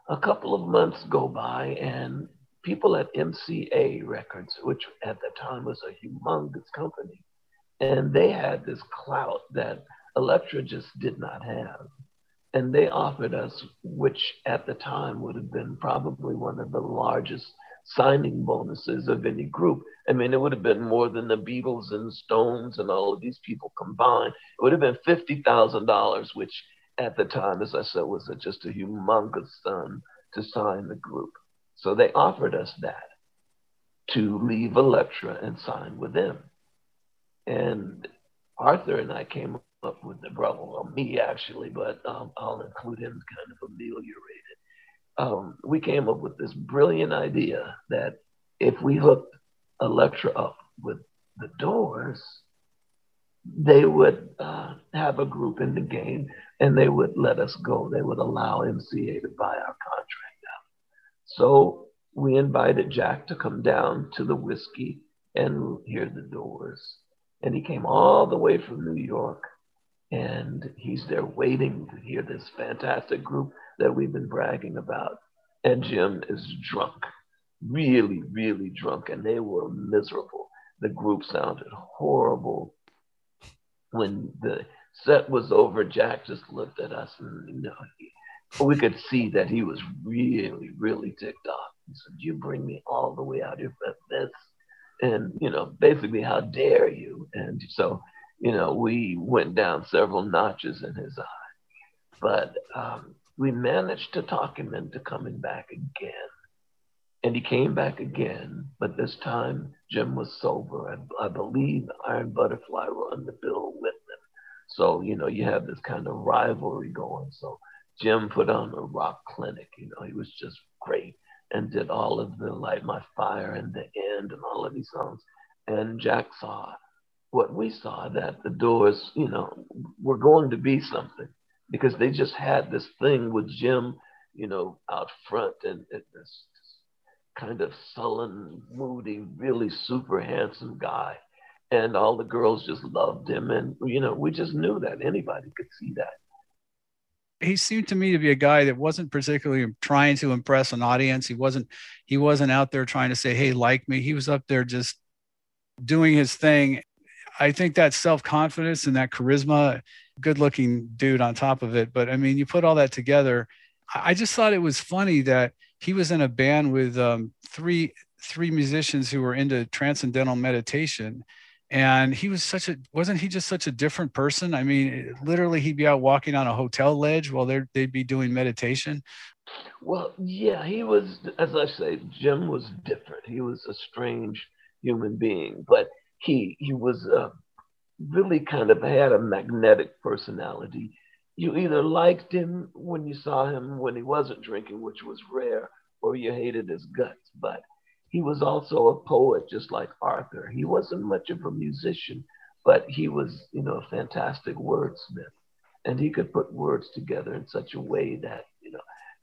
a couple of months go by, and people at MCA Records, which at the time was a humongous company, and they had this clout that Elektra just did not have. And they offered us, which at the time would have been probably one of the largest signing bonuses of any group. I mean, it would have been more than the Beatles and Stones and all of these people combined. It would have been $50,000, which at the time, as I said, was a, just a humongous sum to sign the group. So they offered us that to leave Elektra and sign with them. And Arthur and I came up with the brother, well, me actually, but um, I'll include him kind of ameliorated. um, we came up with this brilliant idea that if we hooked Elektra up with the doors, they would uh, have a group in the game and they would let us go. They would allow MCA to buy our contract out. So we invited Jac to come down to the Whisky and hear the doors. And he came all the way from New York and he's there waiting to hear this fantastic group that we've been bragging about. And Jim is drunk, really, really drunk, and they were miserable. The group sounded horrible. When the set was over, Jac just looked at us and you know, we could see that he was really, really ticked off. He said, You bring me all the way out here for this. And, you know, basically, how dare you? And so, you know, we went down several notches in his eye. But um, we managed to talk him into coming back again. And he came back again, but this time Jim was sober. I, I believe Iron Butterfly were on the bill with them. So, you know, you have this kind of rivalry going. So Jim put on a rock clinic, you know, he was just great and did all of the Light My Fire and the end and all of these songs. And Jac saw what we saw that the doors, you know, were going to be something because they just had this thing with Jim, you know, out front and, and this kind of sullen, moody, really super handsome guy. And all the girls just loved him. And, you know, we just knew that anybody could see that. He seemed to me to be a guy that wasn't particularly trying to impress an audience. He wasn't, he wasn't out there trying to say, Hey, like me. He was up there just doing his thing. I think that self confidence and that charisma, good looking dude on top of it. But I mean, you put all that together. I just thought it was funny that he was in a band with um, three three musicians who were into transcendental meditation and he was such a wasn't he just such a different person i mean literally he'd be out walking on a hotel ledge while they'd be doing meditation well yeah he was as i say jim was different he was a strange human being but he he was uh, really kind of had a magnetic personality you either liked him when you saw him when he wasn't drinking, which was rare, or you hated his guts. But he was also a poet, just like Arthur. He wasn't much of a musician, but he was, you know, a fantastic wordsmith. And he could put words together in such a way that, you know,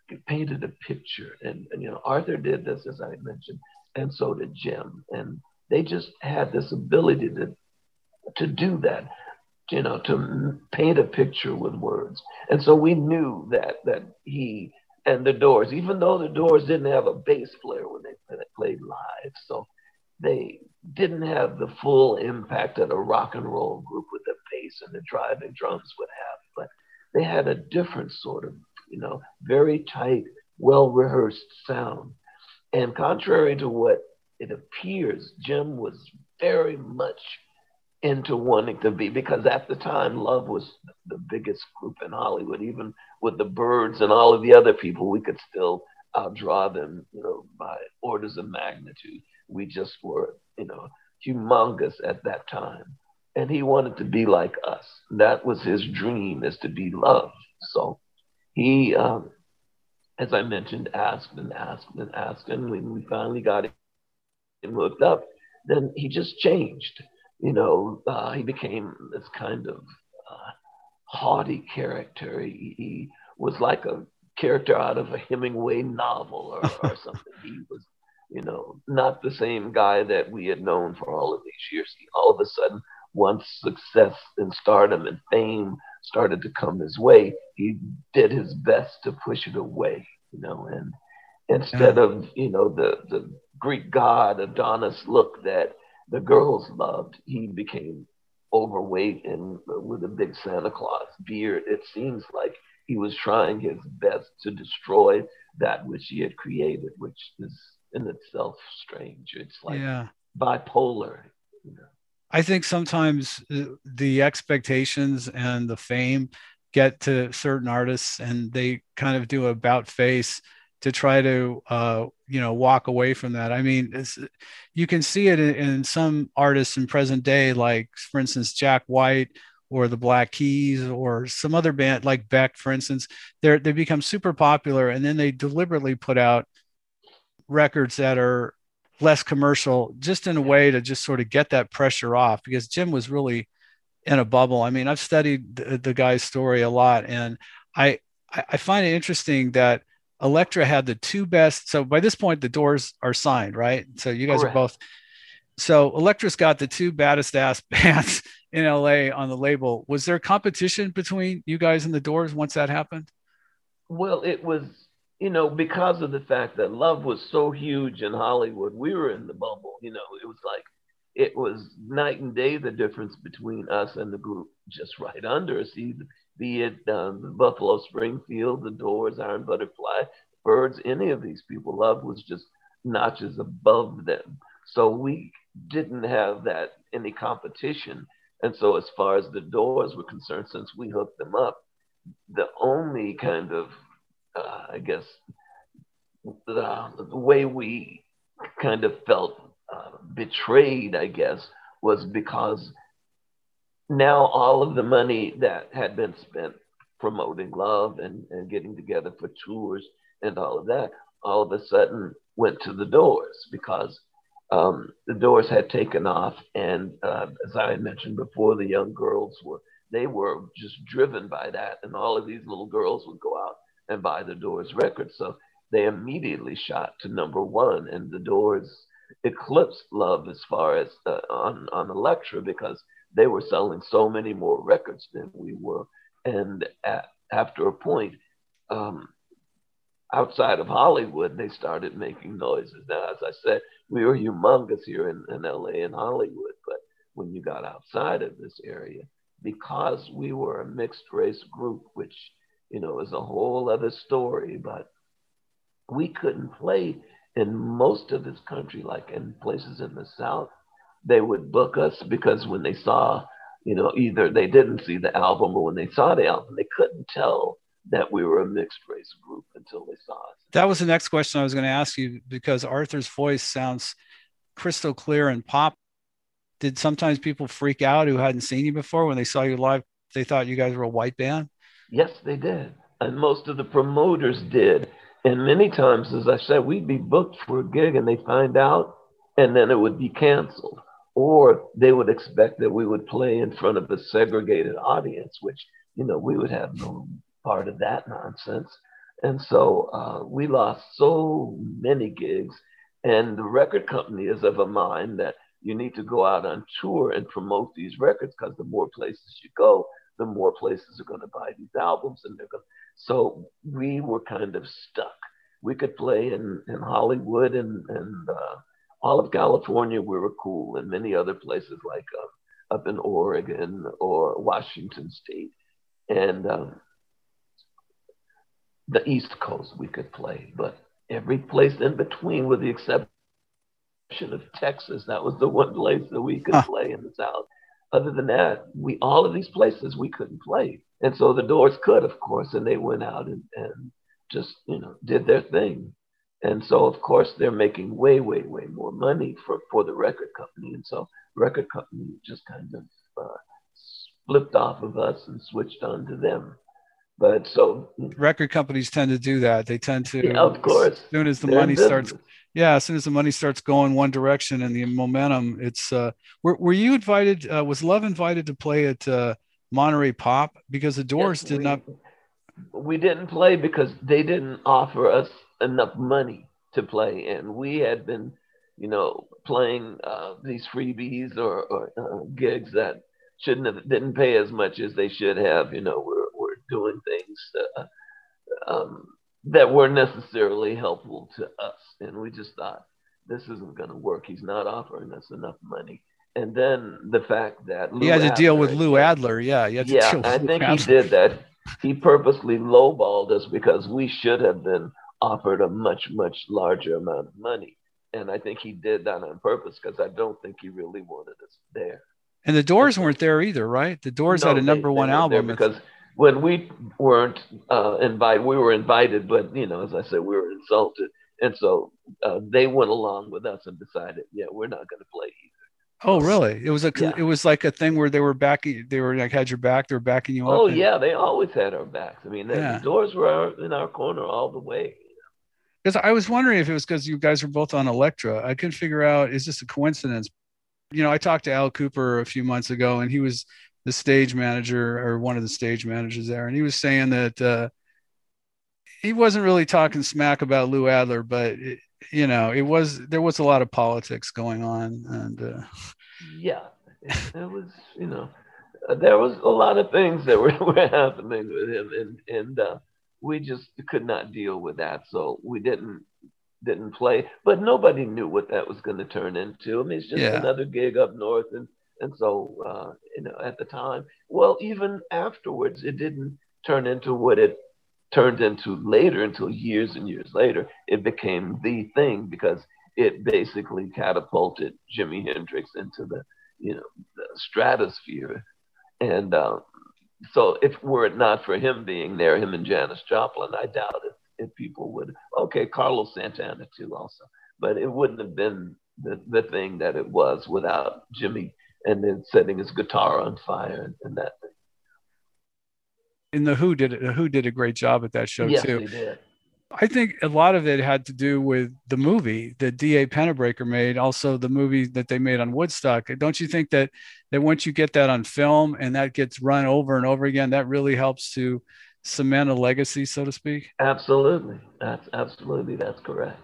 it painted a picture. And, and, you know, Arthur did this, as I mentioned, and so did Jim. And they just had this ability to, to do that you know, to paint a picture with words. And so we knew that that he and the Doors, even though the Doors didn't have a bass player when they played live, so they didn't have the full impact that a rock and roll group with the bass and the driving drums would have. But they had a different sort of, you know, very tight, well rehearsed sound. And contrary to what it appears, Jim was very much into wanting to be because at the time love was the biggest group in hollywood. Even with the Byrds and all of the other people we could still outdraw them you know by orders of magnitude. We just were you know humongous at that time. And he wanted to be like us. That was his dream is to be loved. So he um, as i mentioned asked and asked and asked. And when we finally got him hooked up then he just changed you know, uh, he became this kind of uh, haughty character. He, he, was like a character out of a Hemingway novel or, or something. he was, you know, not the same guy that we had known for all of these years. He all of a sudden, once success and stardom and fame started to come his way, he did his best to push it away, you know, and instead yeah. of, you know, the, the Greek god Adonis look that the girls loved. He became overweight and with a big Santa Claus beard. It seems like he was trying his best to destroy that which he had created, which is in itself strange. It's like yeah. bipolar. You know? I think sometimes uh, the expectations and the fame get to certain artists and they kind of do about face to try to uh, you know walk away from that i mean you can see it in, in, some artists in present day like for instance jack white or the Black Keys or some other band like Beck, for instance, they they become super popular and then they deliberately put out records that are less commercial, just in a way to just sort of get that pressure off. Because Jim was really in a bubble. I mean, I've studied the, the guy's story a lot, and I I find it interesting that Elektra had the two best. So by this point, the Doors are signed, right? So you guys Correct. are both. So Elektra's got the two baddest ass bands in LA on the label. Was there competition between you guys and the Doors once that happened? Well, it was, you know, because of the fact that love was so huge in Hollywood, we were in the bubble. You know, it was like it was night and day the difference between us and the group just right under us. Be it um, Buffalo Springfield, the Doors, Iron Butterfly, Byrds, any of these people, love was just notches above them. So we didn't have that any competition and so, as far as the doors were concerned, since we hooked them up, the only kind of, uh, I guess, the, the, way we kind of felt uh, betrayed, I guess, was because now all of the money that had been spent promoting love and, and getting together for tours and all of that, all of a sudden went to the doors because um, the doors had taken off, and uh, as I mentioned before, the young girls were they were just driven by that, and all of these little girls would go out and buy the Doors records. So they immediately shot to number one, and the Doors eclipsed Love as far as uh, on on Elektra because they were selling so many more records than we were, and at, after a point. Um, outside of Hollywood, they started making noises. Now, as I said, we were humongous here in, in LA and Hollywood, but when you got outside of this area, because we were a mixed race group, which you know is a whole other story, but we couldn't play in most of this country, like in places in the South. They would book us because when they saw, you know, either they didn't see the album or when they saw the album, they couldn't tell that we were a mixed race group until they saw us. That was the next question I was going to ask you because Arthur's voice sounds crystal clear and pop. Did sometimes people freak out who hadn't seen you before when they saw you live? They thought you guys were a white band? Yes, they did. And most of the promoters did. And many times, as I said, we'd be booked for a gig and they find out and then it would be canceled. Or they would expect that we would play in front of a segregated audience, which, you know, we would have no part of that nonsense. And so uh, we lost so many gigs. And the record company is of a mind that you need to go out on tour and promote these records because the more places you go, the more places are going to buy these albums. And they're going so we were kind of stuck. We could play in, in Hollywood and, and uh, all of California, we were cool, and many other places like uh, up in Oregon or Washington State. And um, the East Coast we could play, but every place in between, with the exception of Texas, that was the one place that we could huh. play in the South. Other than that, we all of these places we couldn't play, and so the Doors could, of course, and they went out and, and just you know did their thing. And so, of course, they're making way, way, way more money for, for the record company. And so, record company just kind of uh, flipped off of us and switched on to them. But so record companies tend to do that. They tend to, yeah, of course, as soon as the money starts, yeah, as soon as the money starts going one direction and the momentum, it's. Uh, were, were you invited? Uh, was Love invited to play at uh, Monterey Pop because the Doors yes, did we, not? We didn't play because they didn't offer us enough money to play, and we had been, you know, playing uh, these freebies or, or uh, gigs that shouldn't have didn't pay as much as they should have. You know, we're we're doing things uh, um, that weren't necessarily helpful to us. And we just thought, this isn't going to work. He's not offering us enough money. And then the fact that Lou he had to Adler, deal with Lou Adler. Yeah. yeah. I think Adler. he did that. He purposely lowballed us because we should have been offered a much, much larger amount of money. And I think he did that on purpose because I don't think he really wanted us there. And the Doors weren't there either, right? The Doors no, had a number they, one album because when we weren't uh, invited, we were invited, but you know, as I said, we were insulted, and so uh, they went along with us and decided, yeah, we're not going to play either. Oh, really? It was a Yeah. it was like a thing where they were backing they were like had your back, they were backing you up. Oh and- yeah, they always had our backs. I mean, the, Yeah. the doors were our, in our corner all the way. Because I was wondering if it was because you guys were both on Elektra. I couldn't figure out is this a coincidence? You know, I talked to Al Kooper a few months ago, and he was the stage manager or one of the stage managers there, and he was saying that uh, he wasn't really talking smack about Lou Adler, but it, you know, it was there was a lot of politics going on, and uh, Yeah, it, it was. You know, there was a lot of things that were, were happening with him, and and uh, we just could not deal with that, so we didn't didn't play. But nobody knew what that was going to turn into. I mean, it's just Yeah. another gig up north, and and so uh, you know, at the time, well, even afterwards, it didn't turn into what it turned into later until years and years later it became the thing because it basically catapulted jimi hendrix into the you know the stratosphere and um, so if were it not for him being there him and janis joplin i doubt if, if people would okay carlos santana too also but it wouldn't have been the, the thing that it was without jimi and then setting his guitar on fire and, and that thing. and the Who did the Who did a great job at that show yes too. they did I think a lot of it had to do with the movie that D.A. Pennebaker made, also the movie that they made on Woodstock. Don't you think that that once you get that on film and that gets run over and over again, that really helps to cement a legacy, so to speak? Absolutely. That's absolutely that's correct.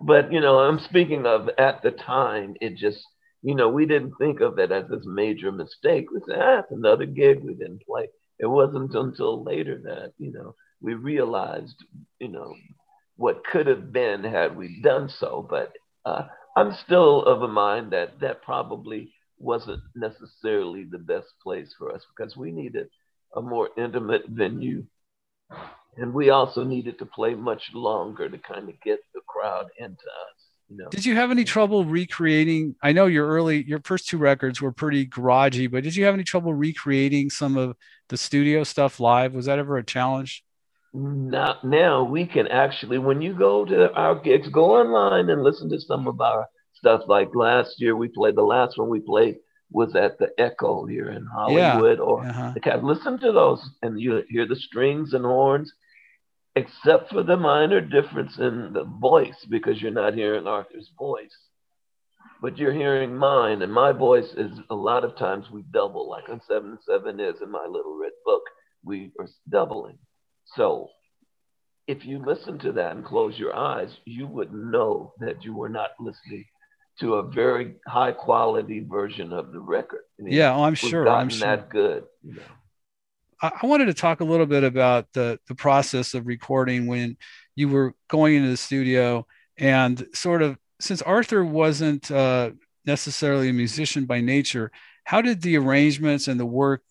But you know, I'm speaking of at the time, it just you know, we didn't think of it as this major mistake. We said, ah, it's another gig we didn't play. It wasn't until later that, you know, we realized, you know, what could have been had we done so. But uh, I'm still of a mind that that probably wasn't necessarily the best place for us because we needed a more intimate venue and we also needed to play much longer to kind of get the crowd into us you know Did you have any trouble recreating? I know your early, your first two records were pretty garagey, but did you have any trouble recreating some of the studio stuff live? Was that ever a challenge? Now, now. We can actually when you go to our gigs go online and listen to some of our stuff. Like last year we played the last one we played was at the echo here in hollywood or Uh-huh. the cat listen to those and you hear the strings and horns except for the minor difference in the voice because you're not hearing arthur's voice but you're hearing mine. And my voice is a lot of times we double. Like on Seven Seven is in my little red book we are doubling so if you listen to that and close your eyes you would know that you were not listening to a very high quality version of the record I mean, Yeah, oh, I'm sure. I'm sure. that good you know I I wanted to talk a little bit about the the process of recording when you were going into the studio and sort of since Arthur wasn't uh, necessarily a musician by nature, how did the arrangements and the work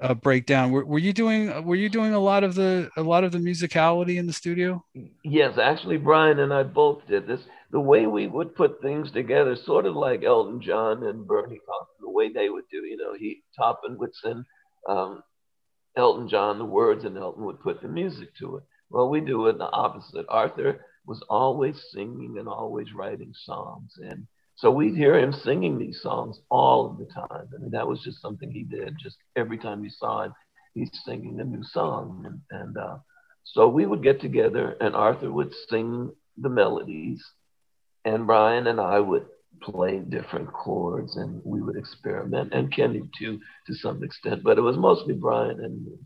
uh, break down? Were, were you doing were you doing a lot of the a lot of the musicality in the studio? Yes, actually, Bryan and I both did this. The way we would put things together, sort of like Elton John and Bernie Taupin, the way they would do. You know, he Taupin would send um, Elton John the words, and Elton would put the music to it. Well, we do it the opposite. Arthur was always singing and always writing songs, and so we'd hear him singing these songs all of the time. I mean, that was just something he did. Just every time you saw him, he's singing a new song, and, and uh, so we would get together, and Arthur would sing the melodies, and Bryan and I would play different chords, and we would experiment, and Kenny too, to some extent, but it was mostly Bryan and me,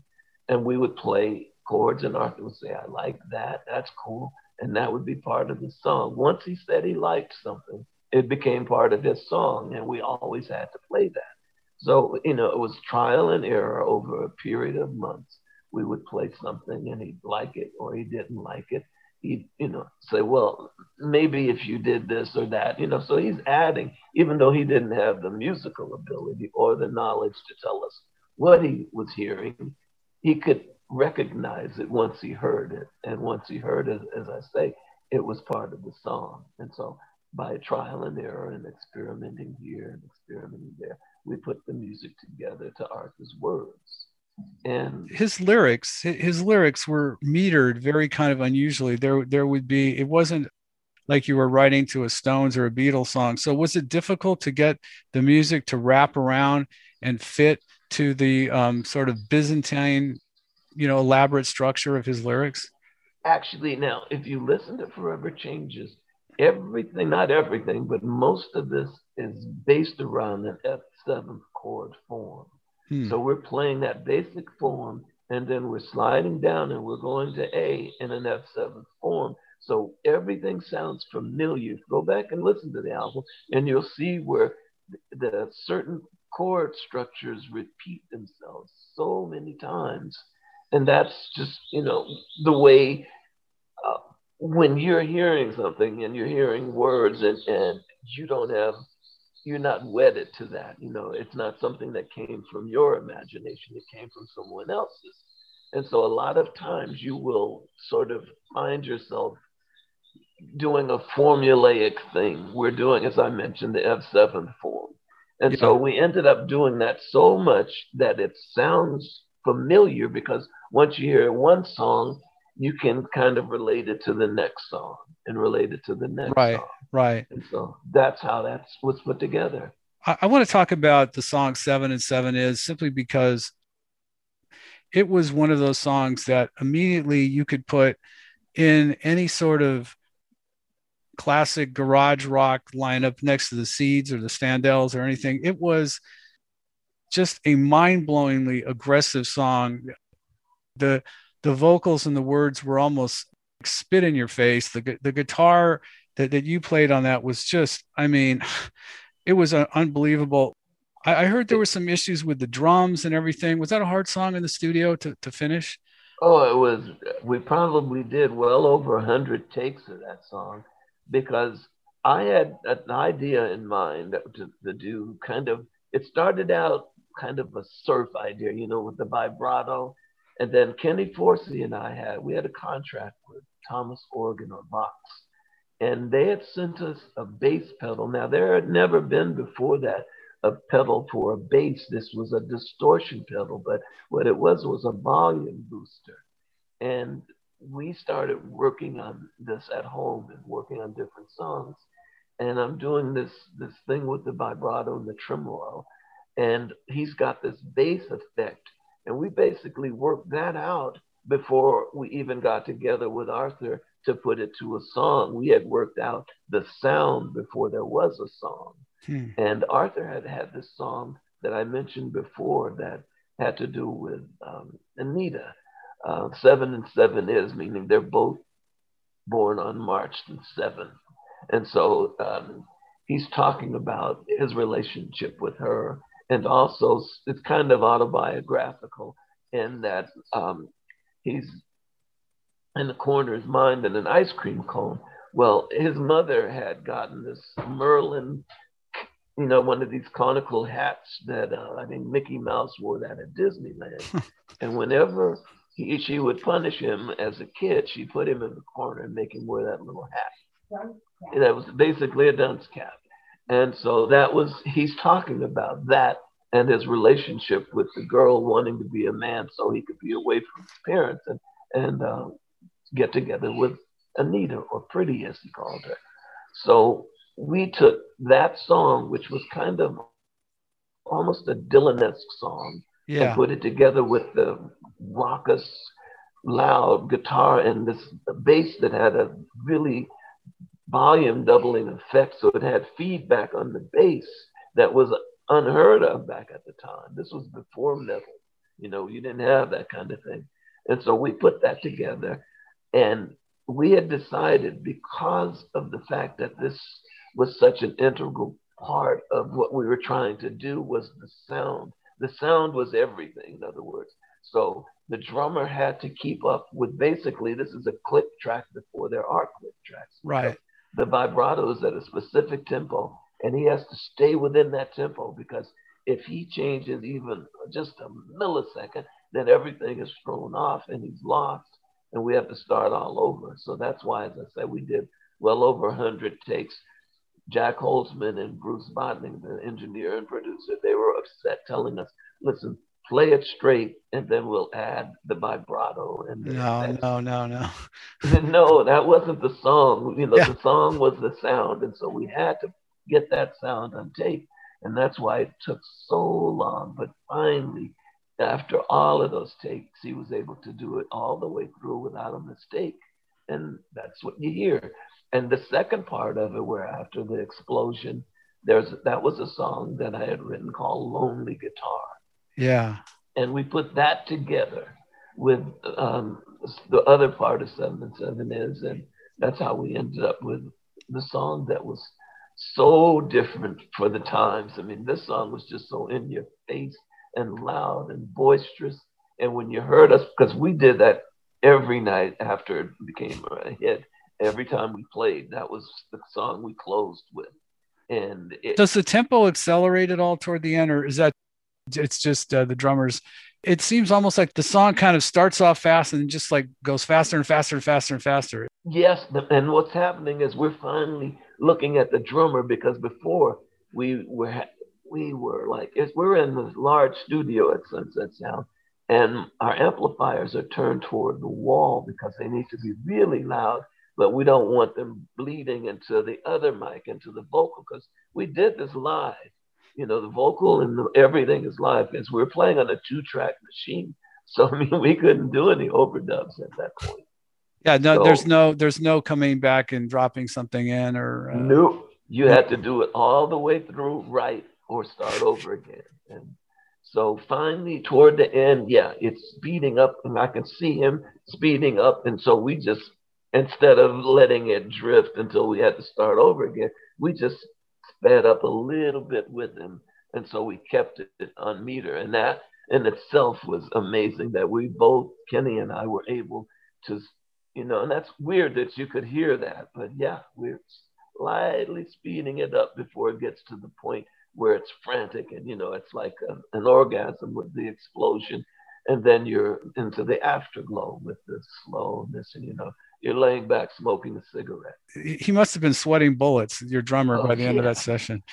and we would play chords, and Arthur would say, "I like that. That's cool," and that would be part of the song. Once he said he liked something, it became part of his song, and we always had to play that. So, you know, it was trial and error over a period of months. We would play something and he'd like it or he didn't like it. He'd, you know, say, well, maybe if you did this or that, you know, so he's adding, even though he didn't have the musical ability or the knowledge to tell us what he was hearing, he could recognize it once he heard it. And once he heard it, as I say, it was part of the song. And so by trial and error and experimenting here and experimenting there, we put the music together to Arthur's words. And his lyrics his lyrics were metered very kind of unusually there there would be it wasn't like you were writing to a Stones or a Beatles song. So was it difficult to get the music to wrap around and fit to the um, sort of Byzantine, you know, elaborate structure of his lyrics? Actually, now, if you listen to Forever Changes, everything, not everything, but most of this is based around an F7 chord form. Hmm. So we're playing that basic form and then we're sliding down and we're going to A in an F7 form. So everything sounds familiar. Go back and listen to the album and you'll see where the certain chord structures repeat themselves so many times. And that's just, you know, the way when you're hearing something and you're hearing words and, and you don't have, you're not wedded to that. You know, it's not something that came from your imagination, it came from someone else's. And so a lot of times you will sort of find yourself doing a formulaic thing. We're doing, as I mentioned, the F7 form. And yeah. so we ended up doing that so much that it sounds familiar because once you hear one song, you can kind of relate it to the next song and relate it to the next right, song. Right. And so that's how that's what's put together. I, I want to talk about the song Seven and Seven is simply because it was one of those songs that immediately you could put in any sort of classic garage rock lineup next to the Seeds or the Standells or anything. It was just a mind-blowingly aggressive song. The the vocals and the words were almost spit in your face. The the guitar that, that you played on that was just, I mean, it was unbelievable. I, I heard there were some issues with the drums and everything. Was that a hard song in the studio to, to finish? Oh, it was. We probably did well over a hundred takes of that song because I had an idea in mind to, to do kind of, it started out kind of a surf idea, you know, with the vibrato. And then Kenny Forssi and I had, we had a contract with Thomas Organ or Vox, And they had sent us a bass pedal. Now, there had never been before that a pedal for a bass. This was a distortion pedal, but what it was was a volume booster. And we started working on this at home and working on different songs. And I'm doing this this thing with the vibrato and the tremolo. And he's got this bass effect. And we basically worked that out before we even got together with Arthur to put it to a song. We had worked out the sound before there was a song. Hmm. And Arthur had had this song that I mentioned before that had to do with um, Anita uh, seven and seven is, meaning they're both born on March the 7th. And so um, he's talking about his relationship with her. And also, it's kind of autobiographical in that um, he's in the corner of his mind in an ice cream cone. Well, his mother had gotten this Merlin, you know, one of these conical hats that uh, I think Mickey Mouse wore that at Disneyland. and whenever he, she would punish him as a kid. She put him in the corner and make him wear that little hat. That was basically a dunce cap. And so that was, he's talking about that and his relationship with the girl wanting to be a man so he could be away from his parents and, and uh, get together with Anita, or Pretty as he called her. So we took that song, which was kind of almost a Dylan-esque song, yeah. and put it together with the raucous, loud guitar and this bass that had a really volume doubling effect. So it had feedback on the bass that was unheard of back at the time. This was before metal. You know, you didn't have that kind of thing. And so we put that together and we had decided because of the fact that this was such an integral part of what we were trying to do was the sound the sound was everything, in other words. So the drummer had to keep up with basically this is a click track before there are click tracks. Right. The vibrato is at a specific tempo, and he has to stay within that tempo because if he changes even just a millisecond, then everything is thrown off and he's lost, and we have to start all over. So that's why, as I said, we did well over 100 takes Jac Holzman and Bruce Botnick, the engineer and producer, they were upset telling us, listen, play it straight, and then we'll add the vibrato. And no, no, no, no. no, that wasn't the song. You know, Yeah. the song was the sound, and so we had to get that sound on tape, and that's why it took so long. But finally, after all of those takes, he was able to do it all the way through without a mistake, and that's what you hear. And the second part of it, where after the explosion, there's that was a song that I had written called "Lonely Guitar." Yeah. and we put that together with um, the other part of seven and seven is, and that's how we ended up with the song that was so different for the times. I mean, this song was just so in your face and loud and boisterous. And when you heard us, because we did that every night after it became a hit, every time we played, that was the song we closed with. And it, Does the tempo accelerate at all toward the end, or is that it's just uh, the drummers? It seems almost like the song kind of starts off fast and just like goes faster and faster and faster and faster. Yes, and what's happening is we're finally looking at the drummer because before we were we were like we're in this large studio at Sunset Sound, and our amplifiers are turned toward the wall because they need to be really loud, but we don't want them bleeding into the other mic, into the vocal, because we did this live. You know, the vocal and the, everything is live because we're playing on a two-track machine. So I mean, we couldn't do any overdubs at that point. Yeah, no, So- there's no there's no coming back and dropping something in or uh, Nope. You had to do it all the way through right or start over again. And so finally, toward the end, yeah, it's speeding up, and I can see him speeding up. And so we just, instead of letting it drift until we had to start over again, we just sped up a little bit with him. And so we kept it on meter. And that in itself was amazing that we both, Kenny and I, were able to, you know, and that's weird that you could hear that. But yeah, we're slightly speeding it up before it gets to the point where it's frantic and you know it's like a, an orgasm with the explosion and then you're into the afterglow with the slowness and you know you're laying back smoking a cigarette. He must have been sweating bullets, your drummer, Oh, by the end of that session.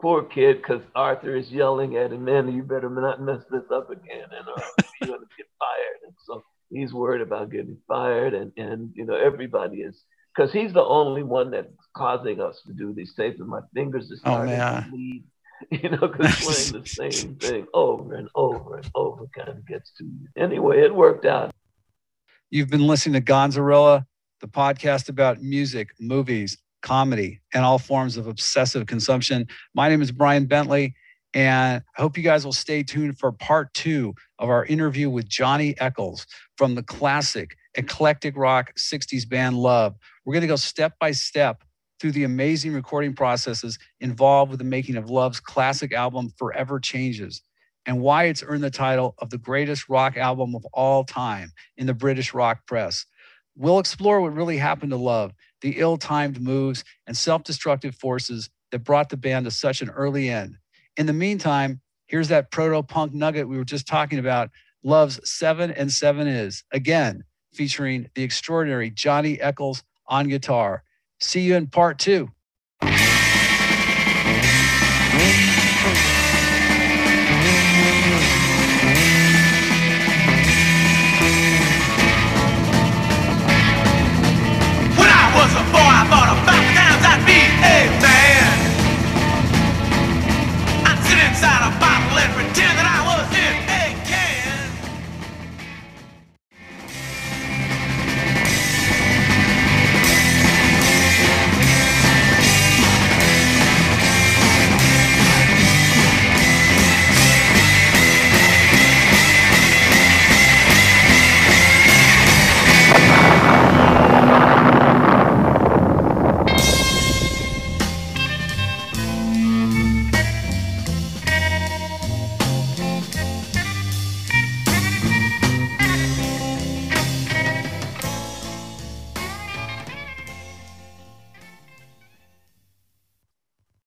poor kid because arthur is yelling at him man you better not mess this up again and or uh, you're going to get fired. And so he's worried about getting fired and and you know everybody is because he's the only one that's causing us to do these tapes and my fingers are Oh, starting man. to bleed you know because playing the same thing over and over and over kind of gets to you. Anyway it worked out You've been listening to Gonzarilla, the podcast about music, movies, comedy, and all forms of obsessive consumption. My name is Brian Bentley, and I hope you guys will stay tuned for part two of our interview with Johnny Echols from the classic eclectic rock 60s band Love. We're going to go step by step through the amazing recording processes involved with the making of Love's classic album Forever Changes and why it's earned the title of the greatest rock album of all time in the British rock press. We'll explore what really happened to Love, the ill timed moves and self destructive forces that brought the band to such an early end. In the meantime, here's that proto punk nugget we were just talking about Love's Seven and Seven Is, again, featuring the extraordinary Johnny Echols on guitar. See you in part two. inside of